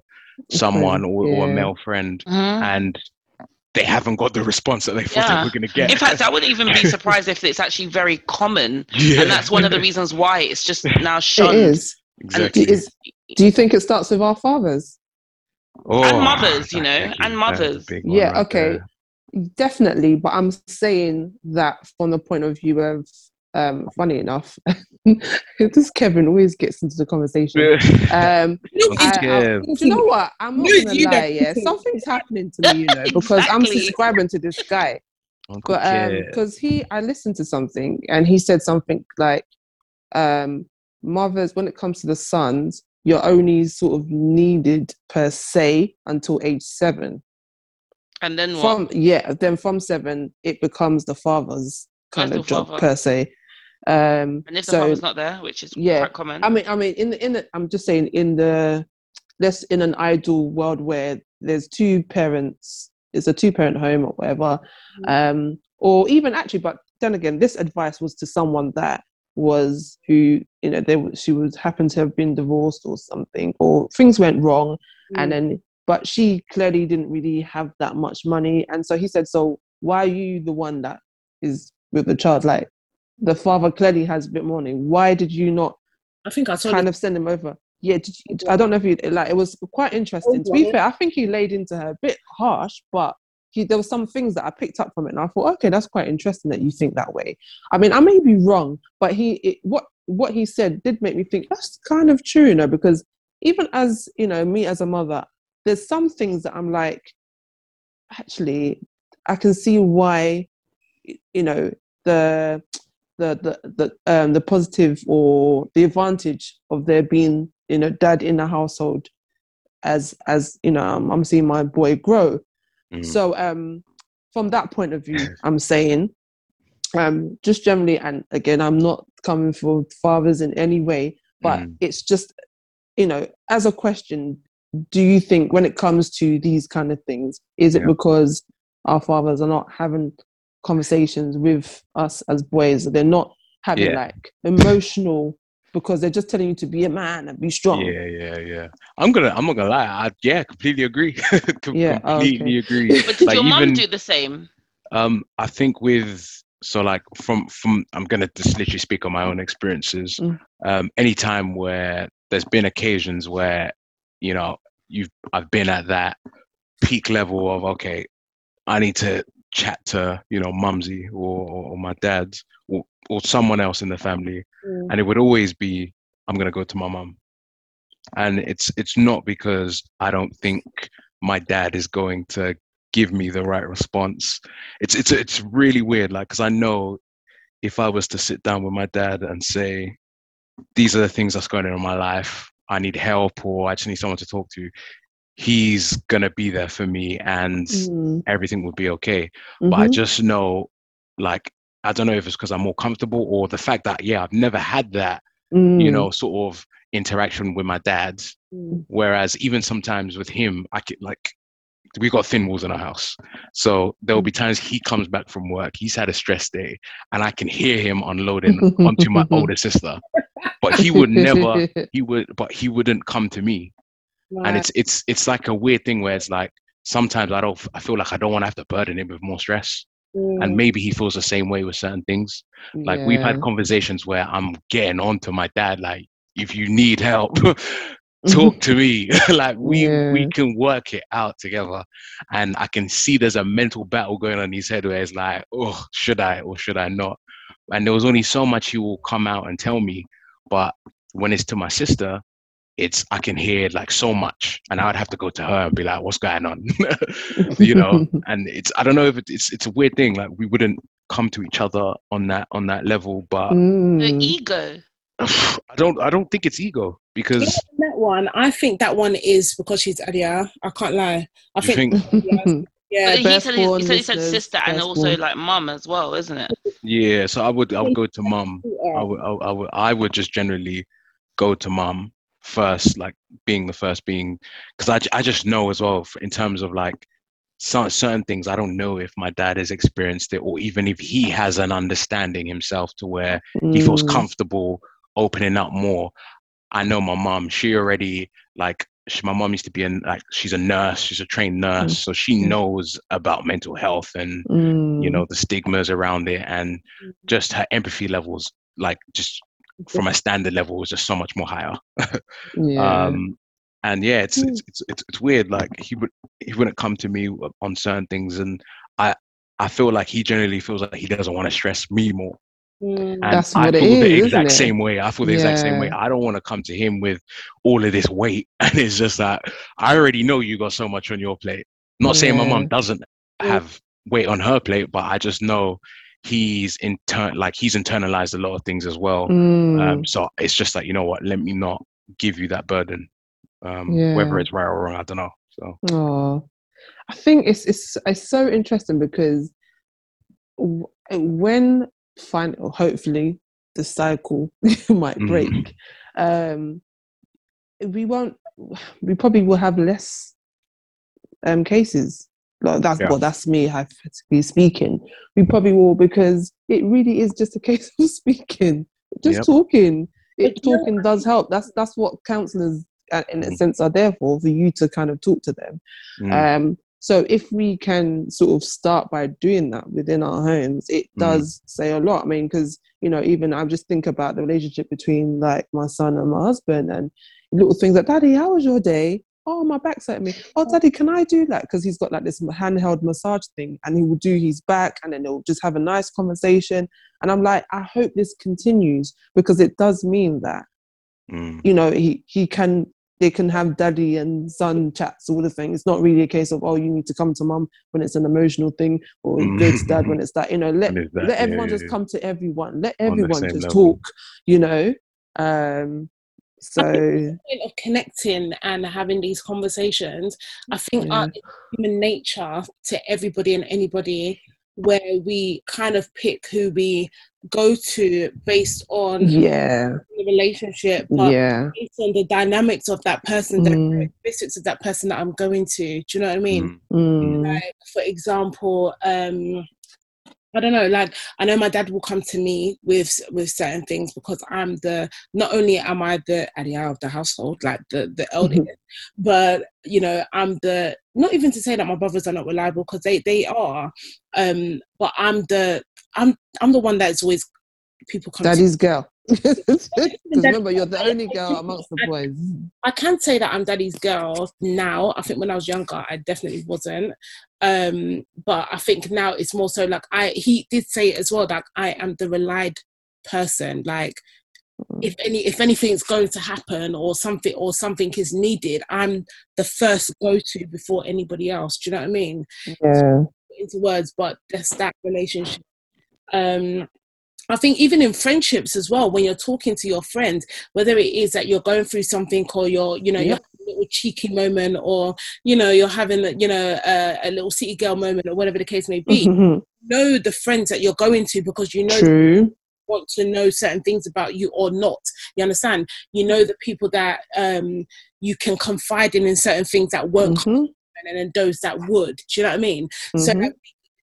someone or, or a male friend Mhm. and they haven't got the response that they thought they were going to get. In fact, I wouldn't even be surprised if it's actually very common, yeah, and that's one of the reasons why it's just now it shunned. is exactly. do, is do you think it starts with our fathers Oh, and mothers, you know, and that is a mothers. yeah right okay there. definitely but i'm saying that from the point of view of um funny enough this kevin always gets into the conversation um I, I, do you know what? I'm not gonna you lie. don't. Yeah, something's happening to me, you know, because I'm subscribing to this guy. Uncle But um, because he, I listened to something, and he said something like, um, mothers, when it comes to the sons, you're only sort of needed per se until age seven. And then what? From yeah, then from seven, it becomes the father's kind Where's of job father? per se. Um, and if the so father's not there, which is yeah, quite common. I mean, I mean, in the in the, I'm just saying in the let's in an ideal world where there's two parents, it's a two parent home or whatever, um, or even actually, but then again, this advice was to someone that was who you know they she was happened to have been divorced or something or things went wrong and then but she clearly didn't really have that much money and so he said so why are you the one that is with the child? Like the father clearly has a bit more money why did you not I think I saw kind the, of send him over? Yeah did you, i don't know if you like it was quite interesting. To be fair i think he laid into her a bit harsh but he, there were some things that i picked up from it and i thought okay that's quite interesting that you think that way. I mean i may be wrong but he it, what what he said did make me think that's kind of true you know because even as you know me as a mother there's some things that i'm like actually i can see why you know the the the the um the positive or the advantage of there being you know dad in the household as as you know I'm, I'm seeing my boy grow Mm. so um from that point of view i'm saying um just generally and again i'm not coming for fathers in any way but Mm. it's just you know as a question do you think when it comes to these kind of things is it Yeah. because our fathers are not having conversations with us as boys they're not having Yeah. like emotional because they're just telling you to be a man and be strong Yeah, yeah, yeah. I'm gonna, I'm not gonna lie. I, yeah, completely agree. Com- Yeah, completely okay. agree. But did Like, your mum even- do the same? Um, I think with so like from from I'm gonna just literally speak on my own experiences. Mm. Um, anytime where there's been occasions where you know you've I've been at that peak level of okay, I need to chat to you know mumsy or, or my dad or or someone else in the family, Mm. and it would always be I'm gonna go to my mum, and it's it's not because I don't think my dad is going to give me the right response. It's it's it's really weird, like because I know if I was to sit down with my dad and say, these are the things that's going on in my life, I need help or I just need someone to talk to, he's gonna be there for me and Mm, everything will be okay. But I mhm, just know, like, I don't know if it's because I'm more comfortable or the fact that yeah, I've never had that, you mm, know, sort of interaction with my dad. Mm. Whereas even sometimes with him, I could like we got thin walls in our house. So there'll be times he comes back from work, he's had a stress day, and I can hear him unloading onto my older sister. But he would never he would but he wouldn't come to me. And it's it's it's like a weird thing where it's like sometimes I don't I feel like I don't want to have to burden him with more stress. Mm. And maybe he feels the same way with certain things. Like we've had conversations where I'm getting on to my dad, like, if you need help, talk to me. like we Yeah. we can work it out together. And I can see there's a mental battle going on in his head where it's like, oh, should I or should I not? And there was only so much he will come out and tell me. But when it's to my sister, it's I can hear like so much, and I would have to go to her and be like, "What's going on?" you know. And it's I don't know if it, it's it's a weird thing. Like we wouldn't come to each other on that on that level, but The Mm. ego. I don't I don't think it's ego because Yeah, that one, I think that one is because she's Adia. I can't lie. I think, think yeah, But he said, his, Firstborn he said he said sister and also firstborn. like mum as well, isn't it? yeah. So I would I would go to mum. I would I, would- I would I would just generally go to mum first, like being the first being because I I just know as well in terms of like some certain things I don't know if my dad has experienced it or even if he has an understanding himself to where he feels Mm. comfortable opening up more. I know my mom, she already like she, my mom used to be in like she's a nurse, she's a trained nurse, so she Mm. knows about mental health and Mm. you know the stigmas around it and just her empathy levels like just from a standard level was just so much more higher. yeah. Um and yeah, it's, it's it's it's it's weird. Like he would he wouldn't come to me on certain things and I I feel like he generally feels like he doesn't want to stress me more. Mm. And That's I what it feel the is, exact same way. I feel the exact same way. I don't want to come to him with all of this weight. And it's just that I already know you got so much on your plate. Not saying my mom doesn't have weight on her plate, but I just know he's in turn like he's internalized a lot of things as well. Mm. Um, so it's just like, you know what, let me not give you that burden. Um, whether it's right or wrong, I don't know. So Oh, I think it's it's it's so interesting because when fin hopefully the cycle might Mhm. break, um, we won't we probably will have less um, cases. Like that's Yeah. well, that's me hypothetically speaking. We probably will because it really is just a case of speaking, just Yep. talking. It But you know talking does help. That's that's what counselors, uh, in a Mm. sense, are there for for you to kind of talk to them. Mm. Um, so if we can sort of start by doing that within our homes, it Mm. does say a lot. I mean, because you know, even I just think about the relationship between like my son and my husband, and little things like, "Daddy, how was your day?" Oh, my back's hurting me. Oh, Daddy, can I do that? Because he's got like this handheld massage thing, and he will do his back, and then they'll just have a nice conversation. And I'm like, I hope this continues because it does mean that Mm. you know he he can they can have daddy and son chats all the thing it's not really a case of oh you need to come to mum when it's an emotional thing or Mm. go to dad when it's that you know let that, let everyone yeah, just yeah. come to everyone let everyone just level. talk you know um so point of connecting and having these conversations, I think Yeah. our human nature to everybody and anybody where we kind of pick who we go to based on yeah the relationship, but yeah based on the dynamics of that person, the Mm. characteristics of that person that I'm going to. Do you know what I mean? Mm. mm, Like, for example, um, I don't know. Like, I know my dad will come to me with with certain things because I'm the. Not only am I the adia of the household, like the the eldest, but you know, I'm the. Not even to say that my brothers are not reliable because they they are, um, but I'm the. I'm I'm the one that's always people come. to girl remember you're the only girl amongst the boys I can say that I'm daddy's girl now. I think when I was younger, I definitely wasn't. Um, but I think now it's more so like I. He did say it as well that I am the relied person. Like if any if anything's going to happen or something or something is needed, I'm the first go to before anybody else. Do you know what I mean? yeah into words, but that's that relationship. Um, I think even in friendships as well, when you're talking to your friends, whether it is that you're going through something or you're, you know, you're having a little cheeky moment or, you know, you're having, you know, a, a little city girl moment or whatever the case may be, know the friends that you're going to because you know true want to know certain things about you or not. You understand? You know the people that um, you can confide in in certain things that won't Mhm, and then those that would. Do you know what I mean? So mhm. like,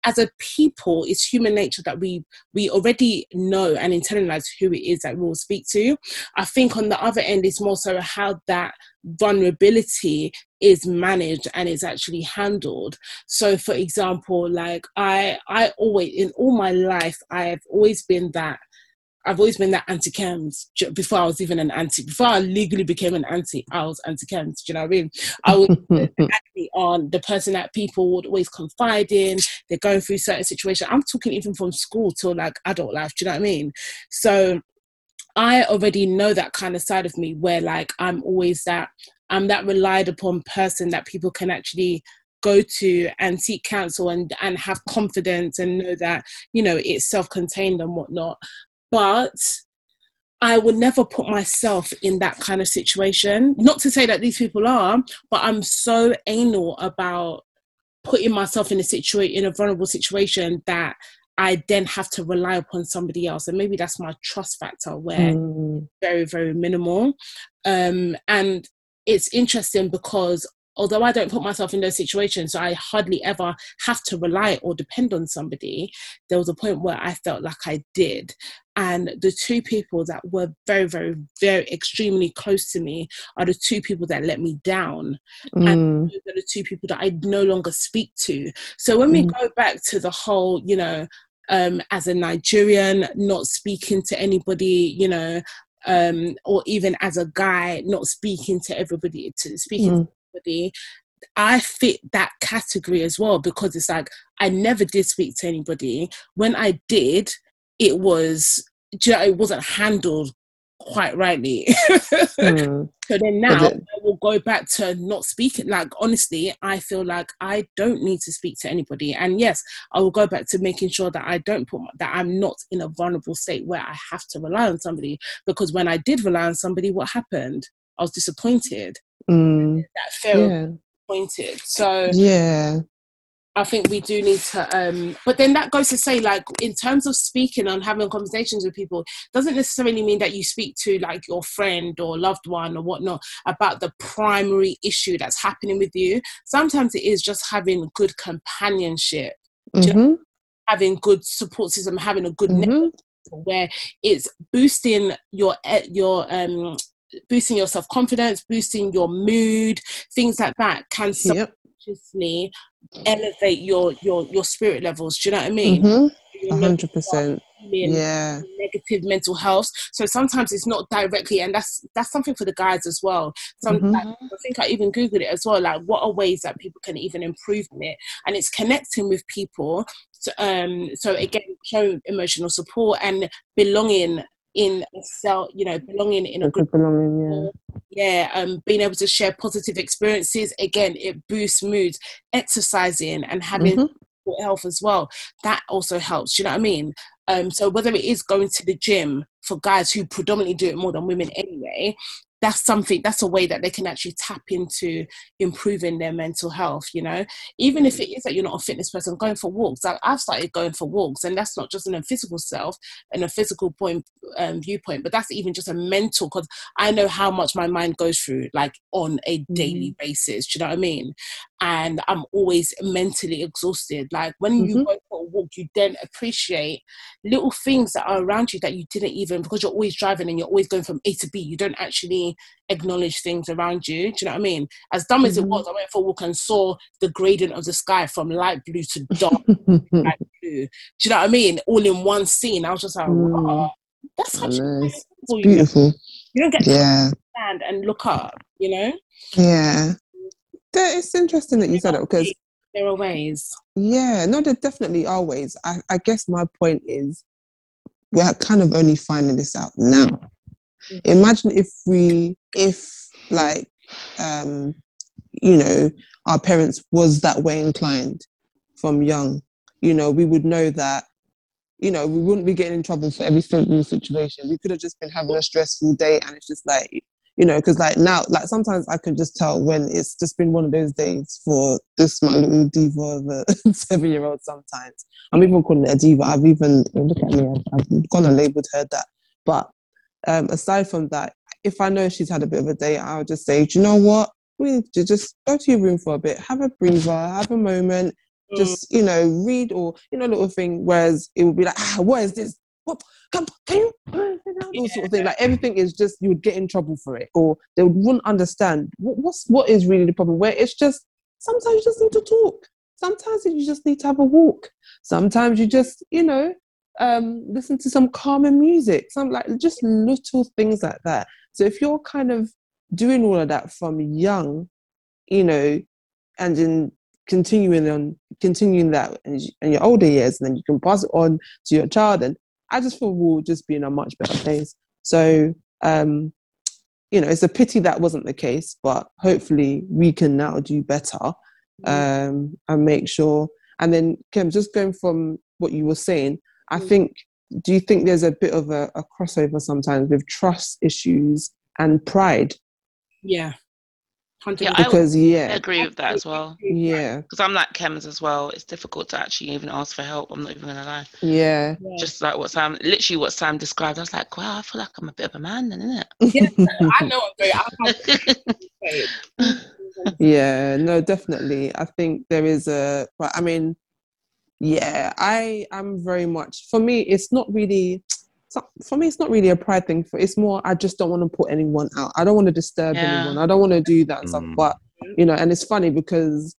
as a people, it's human nature that we we already know and internalize who it is that we'll speak to. I think on the other end, it's more so how that vulnerability is managed and is actually handled. So, for example, like I I always in all my life, I've always been that. I've always been that anti Kems before I was even an anti. Before I legally became an anti, I was anti Kems. Do you know what I mean? I was on the person that people would always confide in. They're going through certain situations. I'm talking even from school till like adult life. Do you know what I mean? So I already know that kind of side of me where like I'm always that I'm that relied upon person that people can actually go to and seek counsel and and have confidence and know that you know it's self-contained and whatnot but I would never put myself in that kind of situation. Not to say that these people are, but I'm so anal about putting myself in a situation in a vulnerable situation that I then have to rely upon somebody else. And maybe that's my trust factor where Mm, very, very minimal. Um, and it's interesting because although I don't put myself in those situations, so I hardly ever have to rely or depend on somebody, there was a point where I felt like I did. And the two people that were very, very, very extremely close to me are the two people that let me down mm, those are the two people that I no longer speak to. So when we Mm. go back to the whole, you know, um, as a Nigerian, not speaking to anybody, you know, um, or even as a guy, not speaking to everybody, to speaking mm, to everybody, I fit that category as well because it's like I never did speak to anybody. When I did, it was it wasn't handled quite rightly. mm. So then now it- I will go back to not speaking. Like honestly, I feel like I don't need to speak to anybody. And yes, I will go back to making sure that I don't put that I'm not in a vulnerable state where I have to rely on somebody. Because when I did rely on somebody, what happened? I was disappointed. Mm, That fear yeah, disappointed. So yeah. I think we do need to, um, but then that goes to say, like, in terms of speaking and having conversations with people, doesn't necessarily mean that you speak to like your friend or loved one or whatnot about the primary issue that's happening with you. Sometimes it is just having good companionship, Mhm, having good support system, having a good mhm. network where it's boosting your your um boosting your self confidence, boosting your mood, things like that can Yep. Elevate your your your spirit levels. Do you know what I mean? Mhm. A hundred percent. Yeah. negative mental health. So sometimes it's not directly, and that's that's something for the guys as well. Some Mhm. like, I think I even googled it as well. Like, what are ways that people can even improve on it? And it's connecting with people. So, um, so again, showing emotional support and belonging in a cell. You know, belonging in a group. belonging. Yeah. Yeah, um, being able to share positive experiences again, it boosts moods. Exercising and having Mhm. health as well. That also helps. You know what I mean? Um, so whether it is going to the gym for guys who predominantly do it more than women anyway, that's something that's a way that they can actually tap into improving their mental health you know? Even if it is that you're not a fitness person going for walks like i've started going for walks and that's not just in a physical self and a physical point um, viewpoint but that's even just a mental because i know how much my mind goes through like on a daily basis do you know what i mean? And i'm always mentally exhausted like when you Mhm. go walk you then appreciate little things that are around you that you didn't even because you're always driving and you're always going from A to B. You don't actually acknowledge things around you. Do you know what I mean? As dumb as it Mhm. was, I went for a walk and saw the gradient of the sky from light blue to dark blue. Do you know what I mean? All in one scene. I was just like, Mm. wow, that's I actually know, quite it's know? Beautiful. You don't get to Yeah. stand and look up, you know? Yeah. That- It's interesting that you said it because There are ways. Yeah, no, there definitely are ways. I, I guess my point is we're kind of only finding this out now. Imagine if we, if like, um, you know, our parents was that way inclined from young, you know, we would know that, you know, we wouldn't be getting in trouble for every single situation. We could have just been having a stressful day and it's just like, you know, because like now, like sometimes I can just tell when it's just been one of those days for this my little diva of a seven year old sometimes. I'm even calling it a diva. I've even, look at me, I've, I've gone and labeled her that. But um, aside from that, if I know she's had a bit of a day, I'll just say, do you know what? We need to just go to your room for a bit, have a breather, have a moment, Mm. just, you know, read or, you know, little thing. Whereas it would be like, ah, what is this? What? Come, can you? All sort of thing. Like everything is just, you would get in trouble for it or they wouldn't understand what, what's, what is really the problem. Where it's just, sometimes you just need to talk. Sometimes you just need to have a walk. Sometimes you just, you know, um, listen to some calming music, some like just little things like that. So if you're kind of doing all of that from young, you know, and in continuing on continuing that in, in your older years, and then you can pass it on to your child, and I just feel we'll just be in a much better place. So um, you know, it's a pity that wasn't the case, but hopefully we can now do better um, and make sure. And then, Kim, just going from what you were saying, I Mm. think, do you think there's a bit of a, a crossover sometimes with trust issues and pride? Yeah. 100%. Yeah, I- Because, I yeah, agree with that as well. yeah, Because I'm like Kems as well. It's difficult to actually even ask for help. I'm not even gonna lie. yeah. Yeah. Just like what Sam, literally what Sam described. I was like, wow, I feel like I'm a bit of a man then, isn't I know I'm very. It? yeah no definitely i think there is a but i mean yeah i am very much for me it's not really so- for me it's not really a pride thing for it's more i just don't want to put anyone out i don't want to disturb Yeah. anyone i don't want to do that stuff Mm. but you know and it's funny because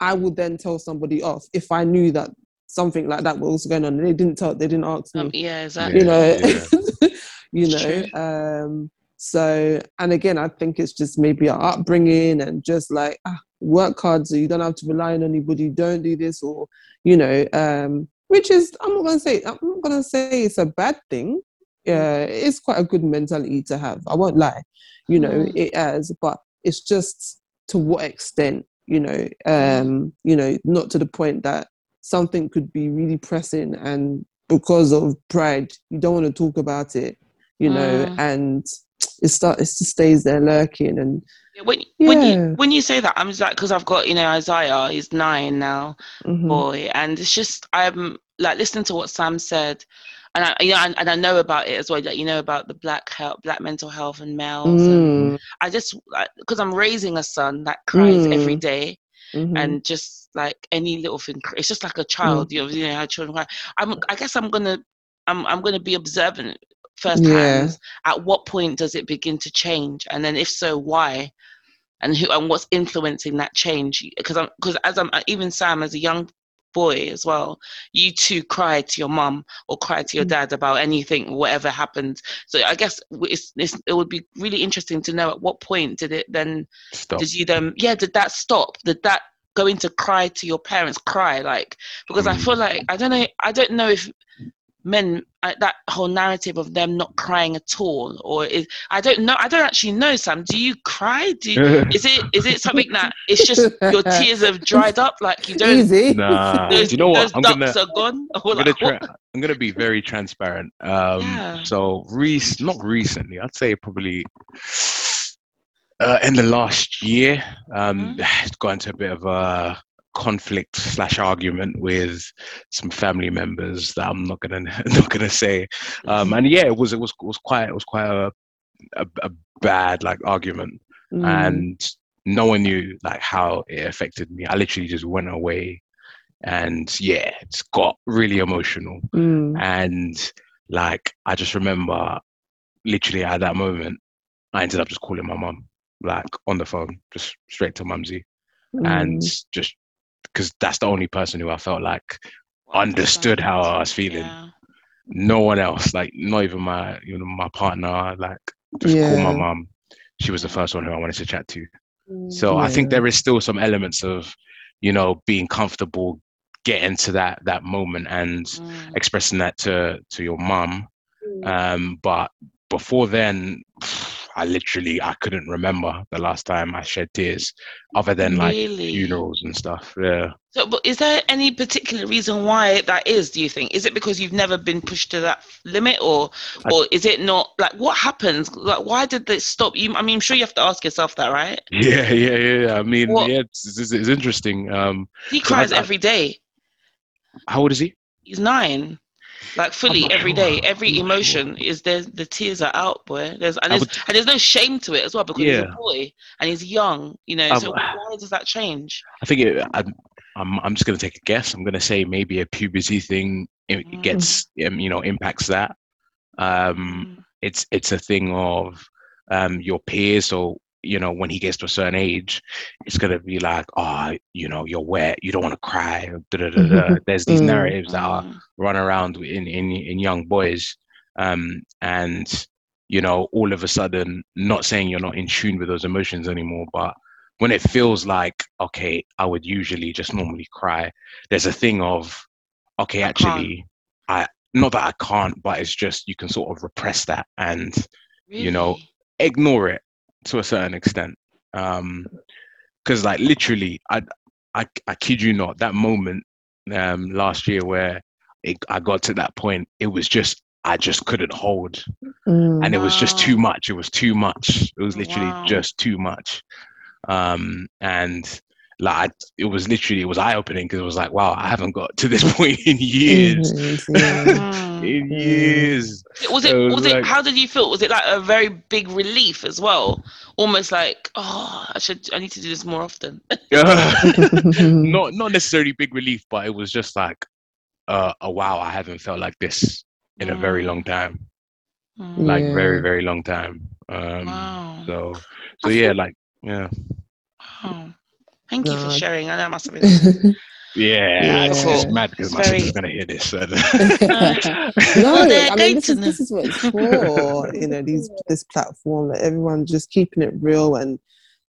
i would then tell somebody off if i knew that something like that was going on they didn't tell they didn't ask me Um, yeah, exactly. you know Yeah. you know um so and again i think it's just maybe our upbringing and just like ah, work hard so you don't have to rely on anybody don't do this or you know um which is i'm not gonna say i'm not gonna say it's a bad thing yeah it's quite a good mentality to have i won't lie you know Mm. it has but it's just to what extent you know um you know not to the point that something could be really pressing and because of pride you don't want to talk about it you know Mm. and it start it just stays there lurking and When when Yeah. you when you say that, I'm just like because I've got you know Isaiah, he's nine now, Mhm. boy, and it's just I'm like listening to what Sam said, and I you know and, and I know about it as well. Like you know about the black health, black mental health and males. And Mm, I just because I'm raising a son that cries every day, Mm-hmm. and just like any little thing, it's just like a child. You know, you know how children cry. I'm I guess I'm gonna I'm I'm gonna be observant firsthand. Yeah. At what point does it begin to change, and then if so, why? and who and what's influencing that change because i'm because as i'm even sam as a young boy as well you too cry to your mum or cry to your Mm. dad about anything whatever happened so i guess it's, it's, it would be really interesting to know at what point did it then Stop. did you then yeah did that stop did that going to cry to your parents cry like because i Mm. feel like i don't know i don't know if men uh, that whole narrative of them not crying at all or is i don't know i don't actually know sam do you cry do you, is it is it something that it's just your tears have dried up like you don't Easy. Nah. those, Do you know what? those I'm gonna are gone I'm gonna like, try, what? I'm gonna be very transparent. Um, Yeah. so rec- not recently, I'd say probably uh, in the last year, um, Mhm. gone into a bit of a conflict slash argument with some family members that I'm not gonna not gonna say. Um, and yeah, it was it was it was quite it was quite a a, a bad like argument, Mm. and no one knew like how it affected me. I literally just went away, and yeah, it's got really emotional Mm. and like I just remember literally at that moment I ended up just calling my mum like on the phone just straight to mumsy and Mm. just because that's the only person who I felt like understood how I was feeling yeah. no one else like not even my you know my partner like just call my Yeah. mum she was the first one who I wanted to chat to so I think there is still some elements of you know being comfortable getting to that that moment and Mm. expressing that to to your mum um but before then i literally i couldn't remember the last time i shed tears other than like really funerals and stuff yeah So, but is there any particular reason why that is? Do you think is it because you've never been pushed to that limit, or, I- or is it not? Like, what happens? Like, why did this stop you? I mean, I'm sure you have to ask yourself that, right? yeah yeah yeah, yeah. i mean What- yeah it's, it's, it's interesting um He cries I- every day. how old is he He's nine, like fully every day. every sure. day. Every I'm not emotion is there. The tears are out, boy. There's and there's, would- and there's no shame to it as well because he's a boy and he's young. You know, so would- why does that change? i think it, I, i'm i'm just going to take a guess i'm going to say maybe a puberty thing it, it Mm. gets um, you know impacts that um Mm. it's it's a thing of um your peers so you know when he gets to a certain age it's going to be like oh you know you're wet you don't want to cry there's these Mm. narratives that are run around in in, in young boys um and you know all of a sudden not saying you're not in tune with those emotions anymore but when it feels like okay i would usually just normally cry there's a thing of okay I actually i not that i can't but it's just you can sort of repress that and you know, ignore it to a certain extent. Um because like literally I, I i kid you not that moment um last year where it, i got to that point it was just i just couldn't hold. Mm. and it was just too much. It was too much. It was literally Wow. just too much. Um and like I, it was literally it was eye-opening because it was like wow i haven't got to this point in years Years, yeah. Mm. in Mm. years Was it? It was Was it? How did you feel? Was it like a very big relief as well? Almost like, oh, I should. I need to do this more often. not not necessarily big relief, but it was just like uh, a wow, I haven't felt like this in a very long time, Mm. like very Yeah. very long time. Um, Wow. So so I yeah, thought- like yeah, Wow. Thank you for sharing. I know it must have been. yeah. It's, it's Yeah. mad because It's my sister's gonna hear this. and- no, Well, they're I going mean this to is this is what it's for. You know, these this platform that everyone's just keeping it real and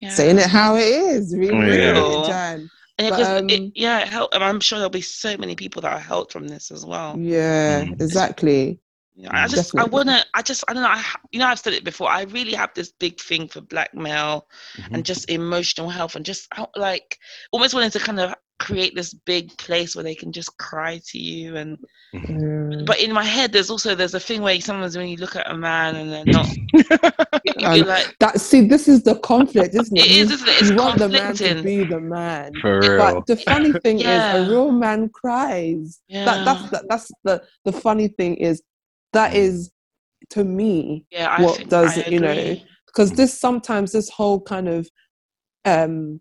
saying it how it is. Really, Yeah. real, Jan. And But, because it, um, yeah, it helped. And I'm sure there'll be so many people that are helped from this as well. Yeah, Mm. exactly. You know, I Mm. just, I Definitely. wanna, I just, I don't know. I, you know, I've said it before. I really have this big thing for black male Mhm. and just emotional health and just how- like almost wanting to kind of create this big place where they can just cry to you and Yeah. but in my head there's also there's a thing where sometimes when you look at a man and they're not you And like, that see, this is the conflict, isn't it? It is, is, isn't it? It's you want the man to conflicting. be the man. For real. But the funny thing is, a real man cries. Yeah. That, that's that, that's the the funny thing is that is to me yeah, what think, does it, you know, because this sometimes this whole kind of um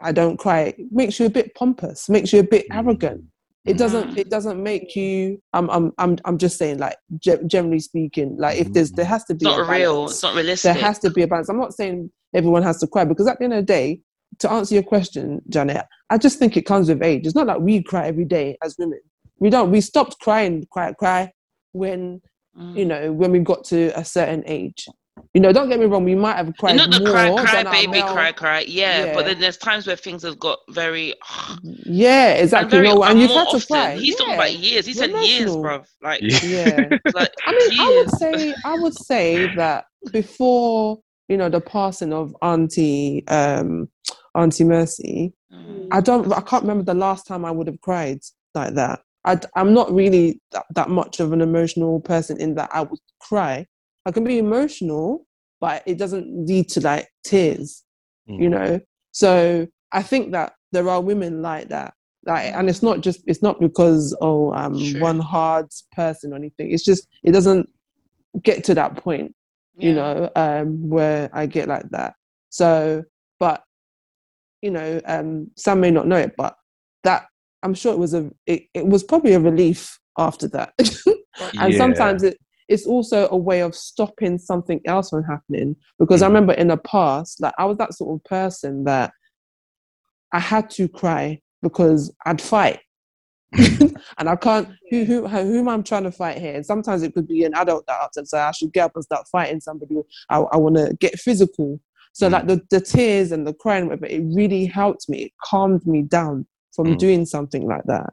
I don't cry makes you a bit pompous, makes you a bit arrogant. It doesn't. Mm. It doesn't make you. I'm. I'm. I'm. I'm just saying. Like ge- generally speaking, like if there's there has to It's be not a real. It's not realistic. There has to be a balance. I'm not saying everyone has to cry because at the end of the day, to answer your question, Janet, I just think it comes with age. It's not like we cry every day as women. We don't. We stopped crying, cry, cry when Mm. you know when we got to a certain age. You know, don't get me wrong. We might have cried not the more cry, cry, baby, male- cry, cry. Yeah, but then there's times where things have got very. Yeah, and exactly. very no, and and you've more had to often. cry. He's talking about years. He said years, emotional. bruv. Like, Yeah. Yeah. like I mean, I would say, I would say that before you know the passing of Auntie um, Auntie Mercy, Mm. I don't, I can't remember the last time I would have cried like that. I, am not really that, that much of an emotional person in that I would cry. I can be emotional, but it doesn't lead to like tears, Mm. you know. So I think that there are women like that. Like, and it's not just it's not because oh I'm Sure. one hard person or anything. It's just it doesn't get to that point you know, um, where I get like that. So, but you know, um, some may not know it, but that I'm sure it was a, it, it was probably a relief after that. and Yeah. sometimes it, it's also a way of stopping something else from happening. Because I Mhm. remember in the past, like I was that sort of person that I had to cry because I'd fight. and I can't. Who who whom I'm trying to fight here? And sometimes it could be an adult that ups and say I should get up and start fighting somebody. I I want to get physical. So Mm. like the the tears and the crying, whatever, it really helped me. It calmed me down from Mm. doing something like that.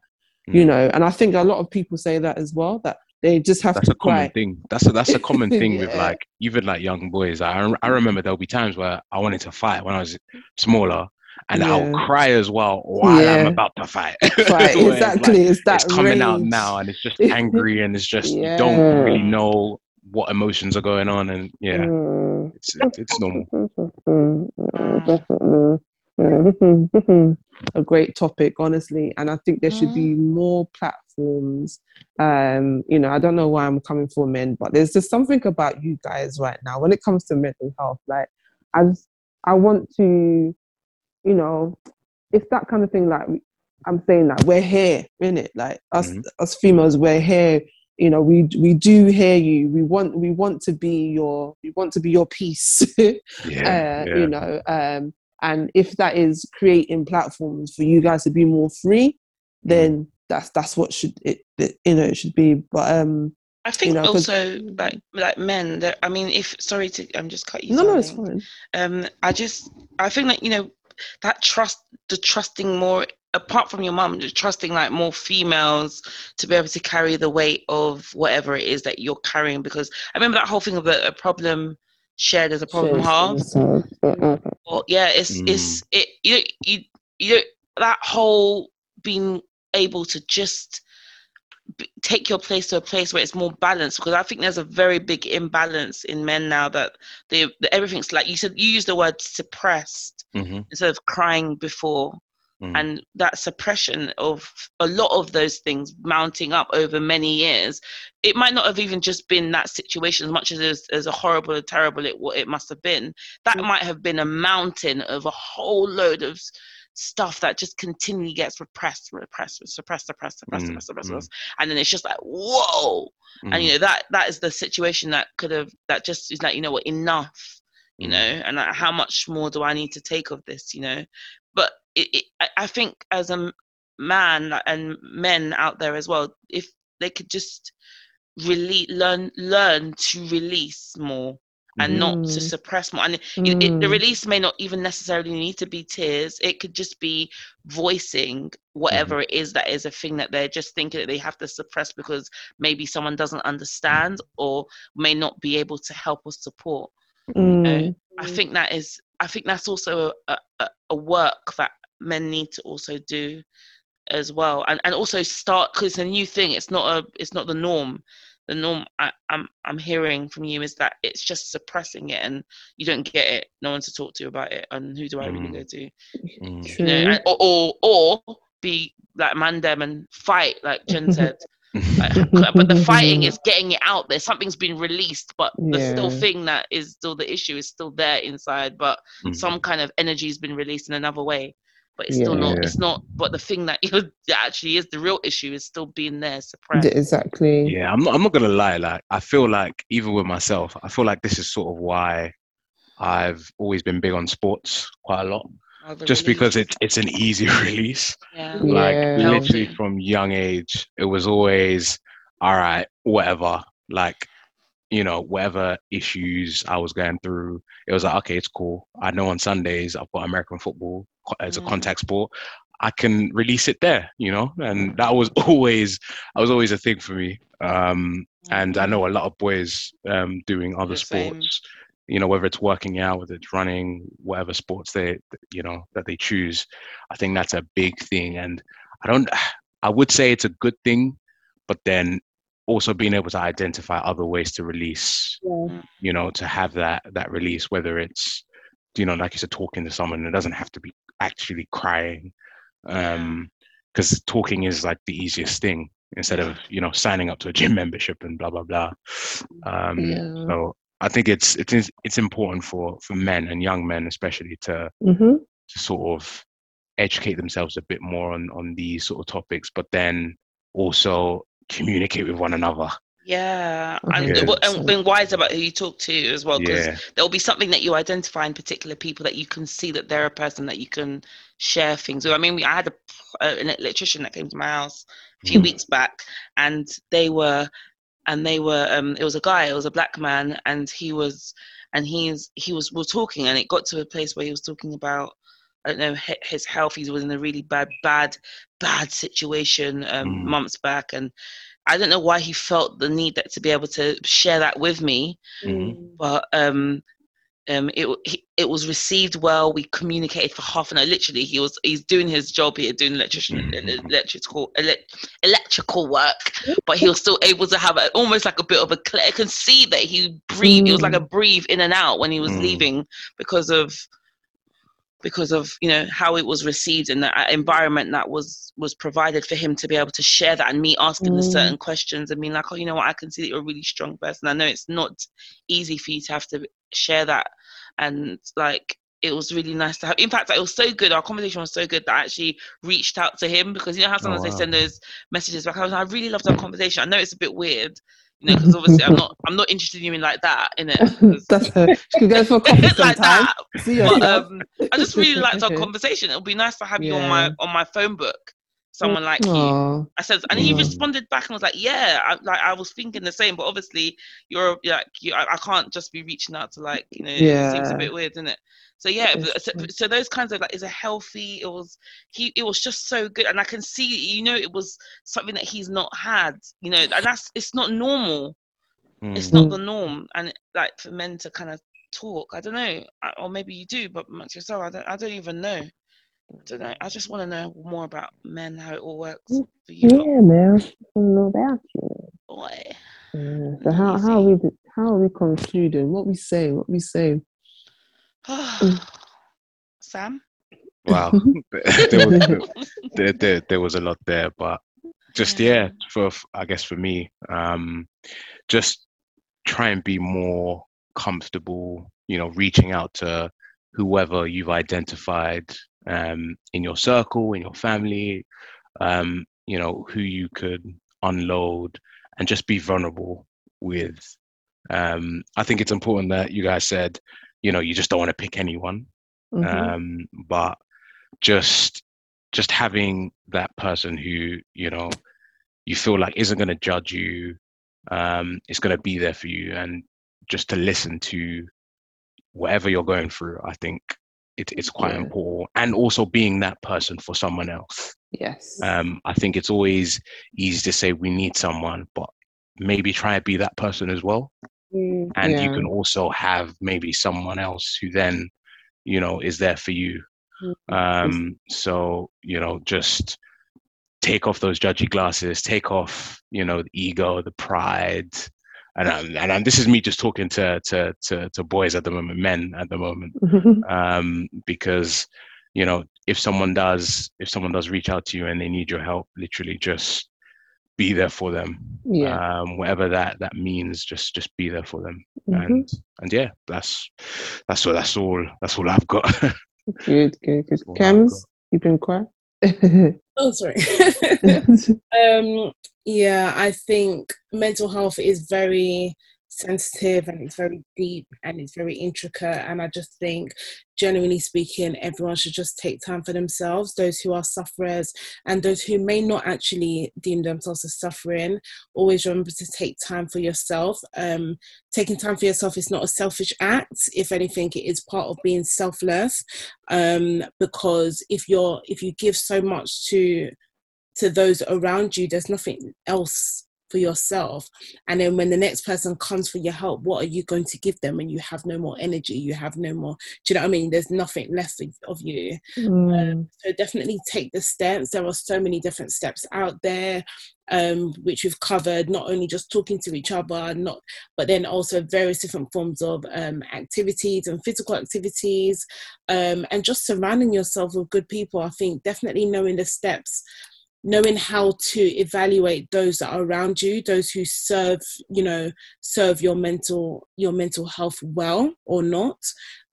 You Mm. know, and I think a lot of people say that as well. That they just have to that's to a common cry. thing. That's a that's a common thing with like even like young boys. I I remember there'll be times where I wanted to fight when I was smaller, and I'll cry as well while I'm about to fight. Right, Where it's like, exactly. it's that it's coming out now, and it's just angry, and it's just you don't really know what emotions are going on, and yeah, Mm. it's it's, it's normal. Mm, mm, definitely. Yeah, this is, this is a great topic, honestly, and I think there should be more platforms. Um, you know, I don't know why I'm coming for men, but there's just something about you guys right now when it comes to mental health. Like, I just, I want to, you know, it's that kind of thing. Like, I'm saying that we're here, in it. Like us, Mhm. us females, we're here you know we we do hear you we want we want to be your we want to be your peace Yeah, uh, yeah. you know um and if that is creating platforms for you guys to be more free Mm. then that's that's what should it, it you know it should be but um I think know, 'cause- also like like men. That I mean, if sorry to, I'm just cut you. no no it's fine um i just i think that you know that trust the trusting more apart from your mum just trusting like more females to be able to carry the weight of whatever it is that you're carrying because i remember that whole thing of a, a problem shared as a problem halved or yeah it's it's it you you you that whole being able to just b- take your place to a place where it's more balanced because I think there's a very big imbalance in men now that they that everything's like you said you used the word suppressed hmm instead of crying before Mm. and that suppression of a lot of those things mounting up over many years it might not have even just been that situation as much as as, as a horrible and terrible it what it must have been that Mm. might have been a mountain of a whole load of stuff that just continually gets repressed repressed suppressed suppressed suppressed Mm, suppressed, suppressed, mm. suppressed. and then it's just like whoa and you know that that is the situation that could have that just is like you know what enough you Mm. know and like, how much more do i need to take of this you know but it, it, I- think as a man and men out there as well if they could just really learn learn to release more and not to Mm. suppress more and it, it- the Mm. release may not even necessarily need to be tears it could just be voicing whatever it is that is a thing that they're just thinking that they have to suppress because maybe someone doesn't understand or may not be able to help or support Mm. i think that is i think that's also a, a, a work that men need to also do as well and and also start because it's a new thing it's not a it's not the norm the norm I, I'm I'm hearing from you is that it's just suppressing it and you don't get it. No one to talk to about it, and who do I really Mm. go to? Mm. You know, and, or, or or be like Mandem and fight, like Jen said. Like, but the fighting is getting it out there. Something's been released, but the still thing that is still the issue is still there inside. But Mm. some kind of energy has been released in another way. But it's still not. Yeah. It's not. But the thing that you actually is the real issue is still being there, suppressed. exactly. Yeah, I'm not. I'm not gonna lie. Like, I feel like even with myself, I feel like this is sort of why I've always been big on sports quite a lot. Oh, the Just because release. it's it's an easy release. Yeah. Like Yeah. literally from young age, it was always all right, whatever. Like, you know, whatever issues I was going through, it was like, okay, it's cool. I know on Sundays I've got American football co- as a Mm. contact sport. I can release it there, you know, and that was always, that was always a thing for me. Um, and I know a lot of boys um, doing other The same. sports, you know, whether it's working out, whether it's running, whatever sports they, you know, that they choose. I think that's a big thing. And I don't, I would say it's a good thing, but then also being able to identify other ways to release, Yeah. you know, to have that, that release, whether it's, you know, like you said, talking to someone, it doesn't have to be actually crying. Um, because talking is like the easiest thing instead of, you know, signing up to a gym membership and blah, blah, blah. Um, Yeah. so I think it's it is it's important for for men and young men especially to hmm to sort of educate themselves a bit more on on these sort of topics, but then also communicate with one another. Yeah, Okay. and, Yeah. w- and being wise about who you talk to as well, because Yeah, there'll be something that you identify in particular people that you can see that they're a person that you can share things with. I mean, we, I had a, uh, an electrician that came to my house a few Mhm. weeks back, and they were, and they were, um, it was a guy, it was a black man, and he was, and he's, he was, we were talking, and it got to a place where he was talking about, I don't know, his health. He was in a really bad, bad, bad situation um, Mm. months back, and I don't know why he felt the need that to be able to share that with me, Mhm. but um, um, it it was received well. We communicated for half an hour. Literally, he was he's doing his job here, doing electrician Mhm. electrical elec electrical work, but he was still able to have a, almost like a bit of a. cl- I can see that he breathed. It was like a breathe in and out when he was Mm. leaving because of because of you know how it was received and the uh, environment that was was provided for him to be able to share that and me asking the Mm. certain questions and being like oh you know what? I can see that you're a really strong person. I know it's not easy for you to have to share that. And like it was really nice to have in fact it was so good our conversation was so good that i actually reached out to him because you know how sometimes wow. they send those messages back. I, was, I really loved our conversation. I know it's a bit weird you know because obviously i'm not i'm not interested in you in like that in it That's her. She could go for a coffee like that See but um, I just really liked our conversation. It would be nice to have you on my on my phone book. Someone like you. I said, and he responded back and was like, "Yeah, I, like I was thinking the same, but obviously you're like you. I, I can't just be reaching out to like you know. It seems a bit weird, isn't it? So yeah, so, so those kinds of like is a healthy. It was he. It was just so good, and I can see you know it was something that he's not had. You know, and that's it's not normal. It's Mm. not Mm. the norm, and like for men to kind of talk. I don't know, or maybe you do, but amongst yourself, I don't. I don't even know. I don't know. I just want to know more about men, how it all works Mm. for you. lot, Yeah, man. I don't know about you. Boy. Yeah. So how how are we how are we concluding? What we say? What we say? Sam. Wow, there, was, there, there, there was a lot there, but just yeah, for I guess for me, um, just try and be more comfortable. You know, reaching out to whoever you've identified um, in your circle, in your family. Um, you know who you could unload and just be vulnerable with. Um, I think it's important that you guys said, you know, you just don't want to pick anyone Mhm. um, but just just having that person who you know you feel like isn't going to judge you um, is going to be there for you and just to listen to whatever you're going through i think it, it's quite Yeah. important and also being that person for someone else yes. um, i think it's always easy to say we need someone but maybe try and be that person as well Mm, and you can also have maybe someone else who then you know is there for you Mm, um so you know just take off those judgy glasses, take off, you know, the ego, the pride. And, um, and, and this is me just talking to, to, to, to boys at the moment, men at the moment, um, because, you know, if someone does, if someone does reach out to you and they need your help, literally just be there for them. Yeah. Um, whatever that, that means, just, just be there for them. Mhm. And, and yeah, that's, that's all, that's all, that's all I've got. Good, good, good. Well, Kems, you've been quiet. Oh, sorry. um, yeah, I think mental health is very sensitive and it's very deep and it's very intricate. And I just think, generally speaking, everyone should just take time for themselves. Those who are sufferers and those who may not actually deem themselves as suffering, always remember to take time for yourself. Um, taking time for yourself is not a selfish act. If anything, it is part of being selfless. Um, because if you're if you give so much to to those around you, there's nothing else for yourself. And then when the next person comes for your help, what are you going to give them when you have no more energy? You have no more, do you know what I mean? There's nothing left of, you. Mm, So definitely take the steps. There are so many different steps out there, um, which we've covered. Not only just talking to each other, not, but then also various different forms of um, activities and physical activities, um, and just surrounding yourself with good people. I think definitely knowing the steps knowing how to evaluate those that are around you those who serve you know serve your mental your mental health well or not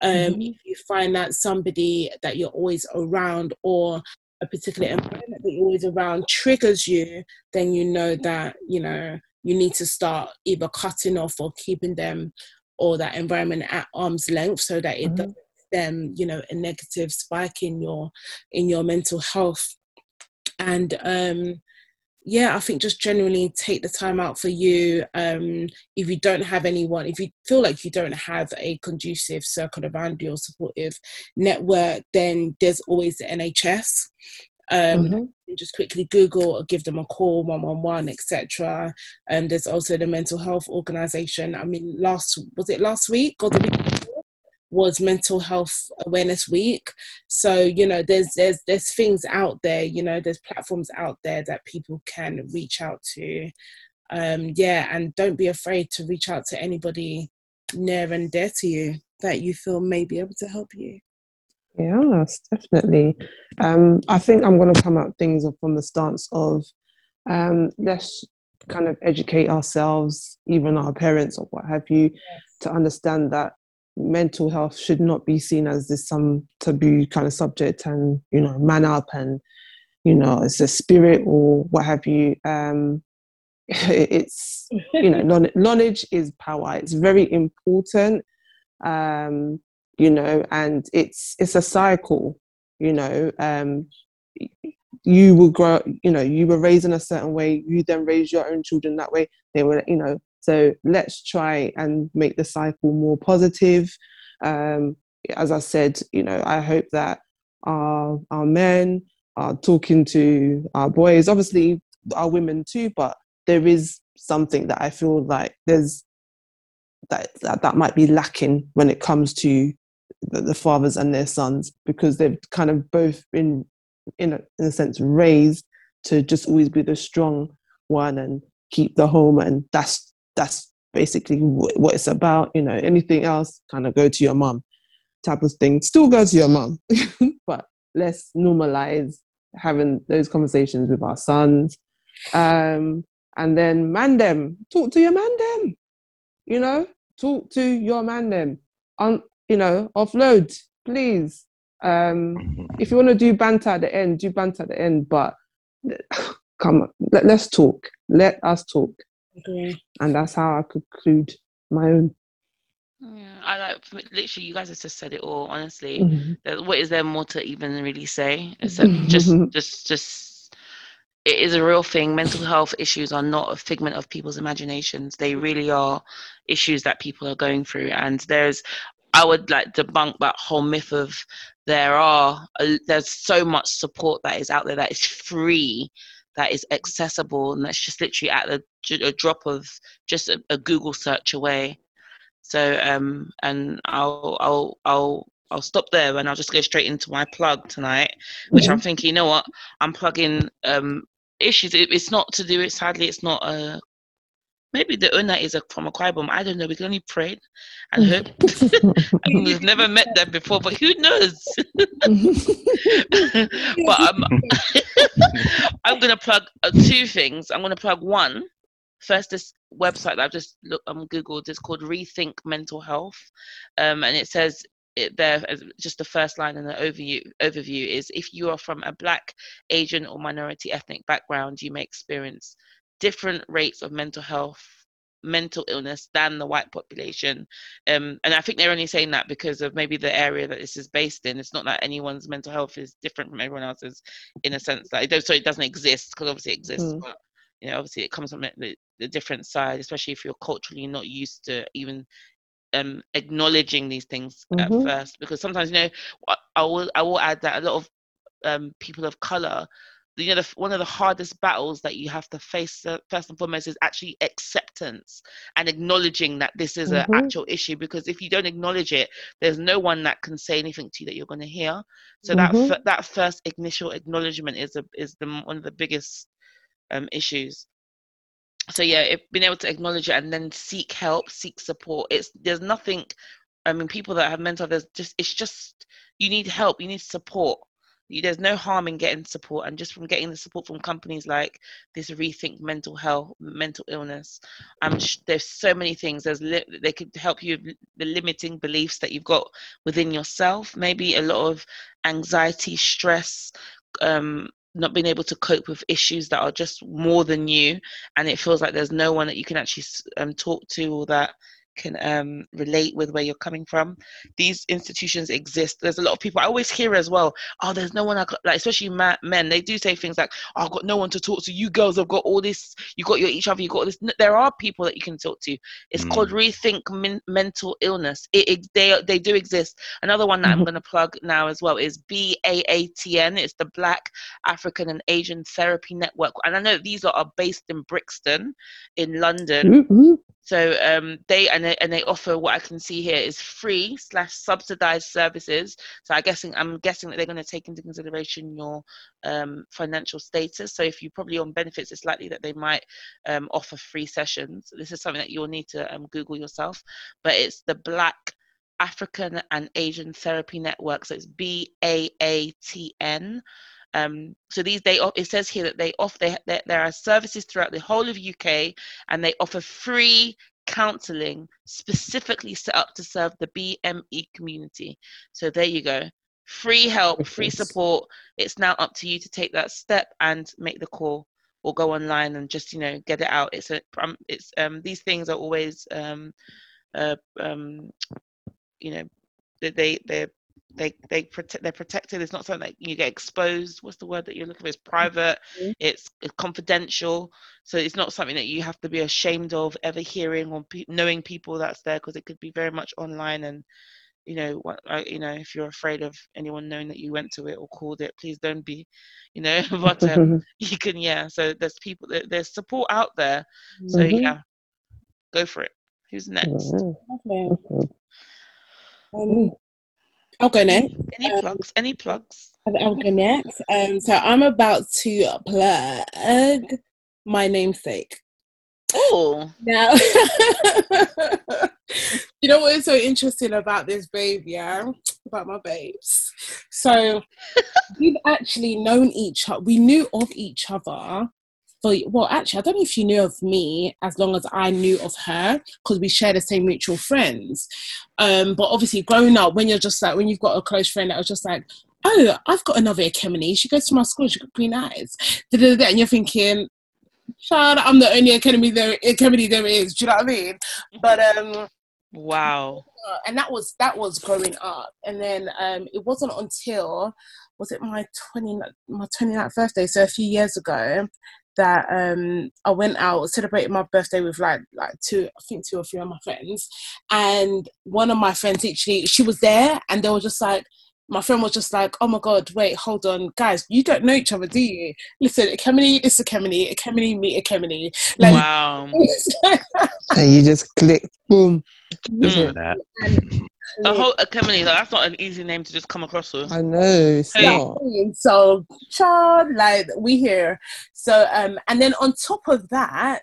um Mhm. if you find that somebody that you're always around or a particular environment that you're always around triggers you then you know that you know you need to start either cutting off or keeping them or that environment at arm's length so that it Mhm. doesn't stem you know a negative spike in your in your mental health and um yeah i think just generally take the time out for you um if you don't have anyone if you feel like you don't have a conducive circle around you or supportive network then there's always the nhs um mhm. just quickly google or give them a call 111 etc and there's also the mental health organization. I mean last was it last week or the week was mental health awareness week. So you know there's there's there's things out there you know there's platforms out there that people can reach out to. Um yeah and don't be afraid to reach out to anybody near and dear to you that you feel may be able to help you. Yes, definitely. Um, I think I'm going to come at things from the stance of um, let's kind of educate ourselves, even our parents or what have you, to understand that mental health should not be seen as this some taboo kind of subject and you know man up and you know it's a spirit or what have you. Um, it's you know knowledge is power. It's very important. Um, you know and it's it's a cycle you know um you will grow you know you were raised in a certain way you then raise your own children that way they were you know so let's try and make the cycle more positive. Um as i said you know i hope that our our men are talking to our boys obviously our women too but there is something that i feel like there's that that, that might be lacking when it comes to the, the fathers and their sons because they've kind of both been in a, in a sense raised to just always be the strong one and keep the home and that's that's basically what it's about you know anything else kind of go to your mom type of thing still go to your mom, but let's normalize having those conversations with our sons. Um and then man them talk to your man them you know talk to your man them on you know offload please. Um if you want to do banter at the end do banter at the end but come on let, let's talk let us talk agree and that's how i conclude my own Yeah, I like literally. You guys have just said it all. Honestly, Mhm. What is there more to even really say except just, just, just? It is a real thing. Mental health issues are not a figment of people's imaginations. They really are issues that people are going through. And there's, I would like debunk that whole myth of there are a, there's so much support that is out there that is free, that is accessible, and that's just literally at the j- a drop of just a, a Google search away. So um, and I'll I'll I'll I'll stop there and I'll just go straight into my plug tonight, which I'm thinking, you know what, I'm plugging um issues. It, it's not to do it. Sadly, it's not a. Maybe the owner is a, from Akwa Ibom. I don't know. We can only pray and hope. I mean, we've never met them before, but who knows? but um, I'm going to plug uh, two things. I'm going to plug one. First, this website that I've just looked um, googled is called Rethink Mental Health, um, and it says it there just the first line in the overview overview is if you are from a black asian or minority ethnic background you may experience different rates of mental health mental illness than the white population um, and i think they're only saying that because of maybe the area that this is based in it's not that anyone's mental health is different from everyone else's in a sense that it, so it doesn't exist because obviously it exists mm. but you know obviously it comes from the, the different side especially if you're culturally not used to even um, acknowledging these things mm-hmm. at first because sometimes you know I will I will add that a lot of um, people of color you know the, one of the hardest battles that you have to face uh, first and foremost is actually acceptance and acknowledging that this is mm-hmm. an actual issue because if you don't acknowledge it there's no one that can say anything to you that you're going to hear so mm-hmm. that that first initial acknowledgement is a, is the one of the biggest um, issues so yeah if being able to acknowledge it and then seek help seek support it's there's nothing i mean people that have mental there's just it's just you need help you need support there's no harm in getting support and just from getting the support from companies like this rethink mental health mental illness um there's so many things there's li- they could help you the limiting beliefs that you've got within yourself maybe a lot of anxiety stress um not being able to cope with issues that are just more than you and it feels like there's no one that you can actually um, talk to or that can um, relate with where you're coming from. These institutions exist. There's a lot of people I always hear as well. Oh, there's no one I got, like, especially ma- men. They do say things like, oh, "I've got no one to talk to." You girls have got all this. You got your each other. You got this. There are people that you can talk to. It's mm. called rethink min- mental illness. It, it, they they do exist. Another one that mm-hmm. I'm going to plug now as well is BAATN. It's the Black African and Asian Therapy Network, and I know these are, are based in Brixton, in London. Mm-hmm. So um, they and they, and they offer what I can see here is free slash subsidized services. So I guessing I'm guessing that they're going to take into consideration your um, financial status. So if you're probably on benefits, it's likely that they might um, offer free sessions. This is something that you'll need to um, Google yourself. But it's the Black African and Asian Therapy Network. So it's B A A T N. Um, so these they it says here that they offer they, they, there are services throughout the whole of UK, and they offer free counselling specifically set up to serve the BME community. So there you go, free help, free support. It's now up to you to take that step and make the call, or go online and just you know get it out. It's a um, it's um these things are always um uh, um you know they they they they protect they're protected. It's not something that you get exposed. What's the word that you're looking for? It's private. Mm-hmm. it's, it's, confidential. So it's not something that you have to be ashamed of ever hearing or pe- knowing people that's there because it could be very much online and you know what you know if you're afraid of anyone knowing that you went to it or called it please don't be you know but um, you can yeah. So there's people there's support out there. So mm-hmm. yeah go for it. Who's next? Mm-hmm. okay. um, I'll go next. Any um, plugs? Any plugs? I'll go next. Um, so I'm about to plug my namesake. Oh. Now, you know what is so interesting about this babe, yeah? About my babes. So we've actually known each other. We knew of each other for well actually i don't know if she knew of me as long as i knew of her because we share the same mutual friends. Um, but obviously growing up when you're just like when you've got a close friend that was just like oh i've got another Ekemini she goes to my school she got green eyes. And you're thinking child i'm the only Ekemini there Ekemini there is do you know what i mean? But um wow. and that was that was growing up. And then um it wasn't until was it my 20 my 29th birthday so a few years ago that um I went out celebrating my birthday with like like two I think two or three of my friends and one of my friends actually she was there and they were just like my friend was just like, oh my god, wait, hold on, guys, you don't know each other, do you? Listen, a Ekemini is Ekemini, Ekemini meet Ekemini. Like, wow. and you just click, boom. Yeah. And The whole Ekemini, that's not an easy name to just come across with. I know it's Hey. not. So, child, like we here. So, um, and then on top of that,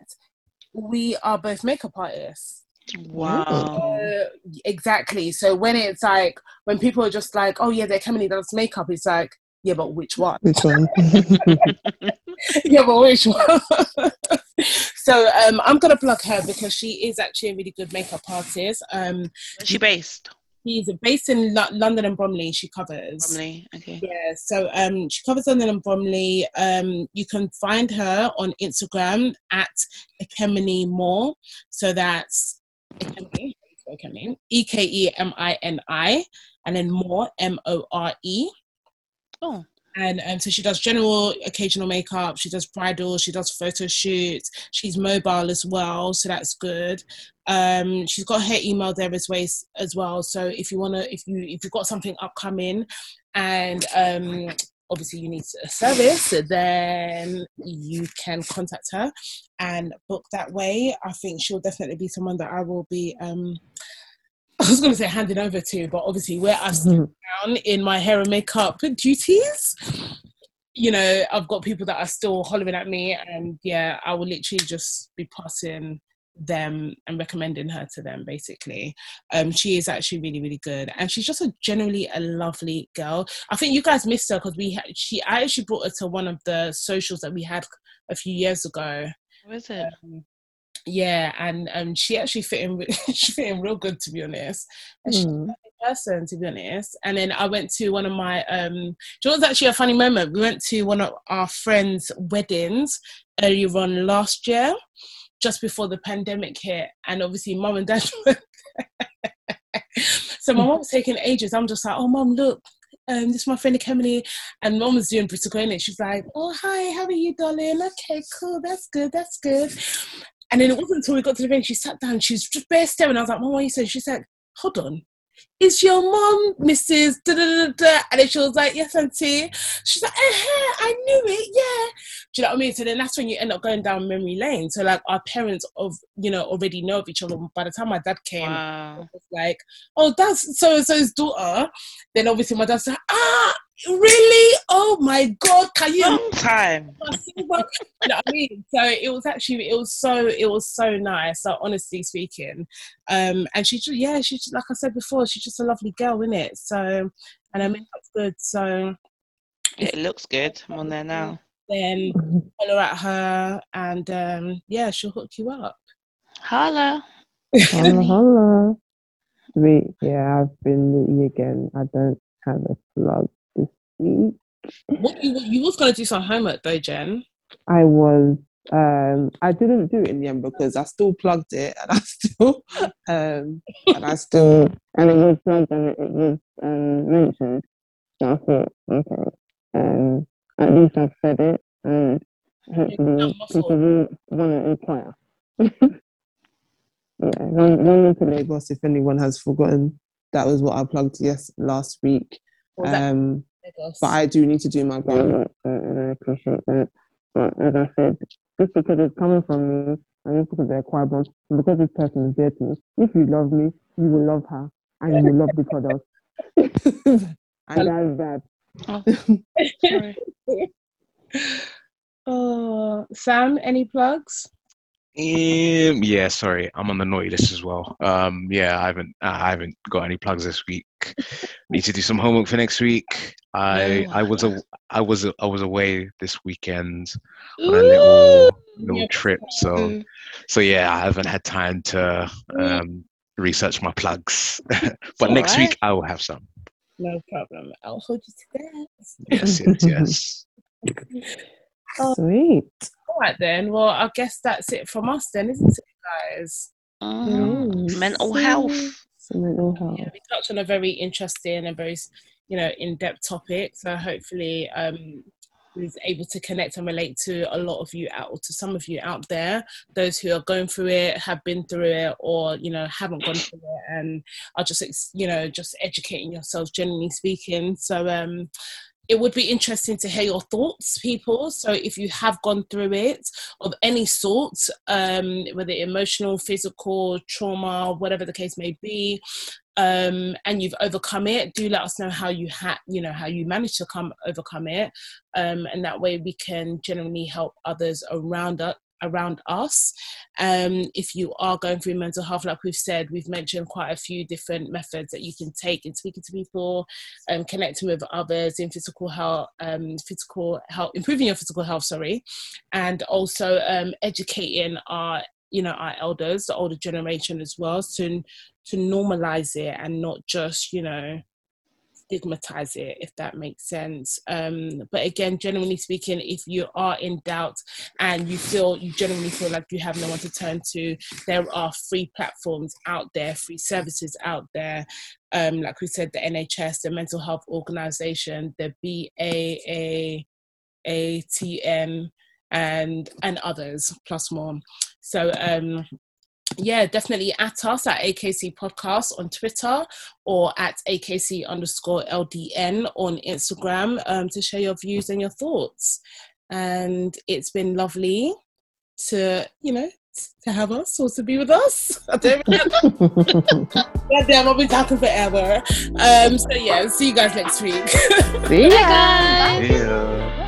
we are both makeup artists. Wow. Uh, exactly. So when it's like when people are just like, "Oh yeah, they're coming in does makeup," it's like, "Yeah, but which one? Which one? yeah, but which one?" so um, I'm gonna plug her because she is actually a really good makeup artist. Um, Where's she based? she's based in Lo- London and Bromley. She covers. Bromley. Okay. Yeah, so um, she covers London and Bromley. Um, you can find her on Instagram at Ekemini More. So that's Ekemini, Ekemini, E K E M I N I, and then More M O R E. Oh. And um, so she does general occasional makeup. She does bridal. She does photo shoots. She's mobile as well, so that's good. Um, she's got her email there as well. As well. So if you wanna, if you if you've got something upcoming, and um, obviously you need a service, then you can contact her and book that way. I think she'll definitely be someone that I will be. Um, I was going to say handing over to, but obviously where I sit down in my hair and makeup duties, you know, I've got people that are still hollering at me, and yeah, I will literally just be passing them and recommending her to them basically. Um she is actually really really good and she's just a generally a lovely girl. I think you guys missed her because we had she i actually brought her to one of the socials that we had a few years ago. Where is it? um, yeah and um she actually fit in she fit in real good to be honest. And she's a Mm. person to be honest. And then i went to one of my um know what's actually a funny moment? We went to one of our friends weddings earlier on last year just before the pandemic hit. And obviously mum and dad were so my mum was taking ages. I'm just like oh mum look um, this is my friend Emily, and mom was doing British in it. She's like, "Oh hi, how are you, darling? Okay, cool, that's good, that's good." And then it wasn't until we got to the event she sat down. She's just bare staring. I was like, "Mom, what are you saying?" She said, "Hold on, is your mom Mrs. Da da da da?" And then she was like, "Yes, auntie." She's like, uh-huh, "I knew it, yeah." Do you know what I mean? So then that's when you end up going down memory lane. So like our parents of you know already know of each other. By the time my dad came, Wow. was like, oh, that's so and so's daughter. Then obviously my dad's like, ah, really? Oh my god, can you? Long time. you know what I mean? So it was actually, it was so, it was so nice. So honestly speaking, um, and she, just, yeah, she just like I said before, she just a lovely girl, isn't it? So, and her makeup's good. So It looks good. I'm on there now. then follow at her, and um, yeah, she'll hook you up. Holla. Holla, holla. Sweet. Yeah, I've been meeting again. I don't have a plug this week. What you you was gonna do some homework though, Jen? I was um I didn't do it in the end because I still plugged it and I still um and I still and it was plugged and it was um mentioned. So I thought, okay. Um at least I've said it and hopefully people will wanna inquire. yeah, Lon- London to Lagos if anyone has forgotten. That was what I plugged yes last week. Was Um Lagos? but I do need to do my groundwork, and I appreciate that. But as I said, just because it's coming from me, and just because they're quite blunt, and because this person is there to me, if you love me, you will love her, and you will love the product. and that's that. Oh. Oh, Sam, any plugs? Um, yeah, sorry, I'm on the naughty list as well. Um, yeah, I haven't, I haven't got any plugs this week. Need to do some homework for next week. I, I was, a, I was, a, I was away this weekend on a little, little trip. So, Mm. so yeah, I haven't had time to um, research my plugs. but next right. week I will have some. No problem. I'll hold you to that. Yes, yes, yes. Oh. Sweet. All right then. Well, I guess that's it from us then, isn't it, guys? Mhm. Yes. Mental health. Mental health. Yeah, we touched on a very interesting and very, you know, in-depth topic. So hopefully, um, we was able to connect and relate to a lot of you out, or to some of you out there, those who are going through it, have been through it, or you know, haven't gone through it, and are just, ex- you know, just educating yourselves, generally speaking. So, um, it would be interesting to hear your thoughts, people. So if you have gone through it of any sort, um, whether emotional, physical, trauma, whatever the case may be, um, and you've overcome it, do let us know how you had, you know, how you managed to come overcome it, um, and that way we can generally help others around us around us. Um, if you are going through mental health, like we've said, we've mentioned quite a few different methods that you can take in speaking to people, um, connecting with others in physical health, um, physical health, improving your physical health, sorry, and also um, educating our you know our elders the older generation as well to to normalize it and not just you know stigmatize it if that makes sense. Um but again generally speaking if you are in doubt and you feel you generally feel like you have no one to turn to there are free platforms out there free services out there. Um like we said the nhs the mental health organization the baatn and and others plus more. So um yeah, definitely at us at AKC Podcast on Twitter or at AKC underscore LDN on Instagram um, to share your views and your thoughts. And it's been lovely to, you know, to have us or to be with us. I don't yeah, damn, I've been talking forever. Um, so yeah, see you guys next week. see ya. Yeah.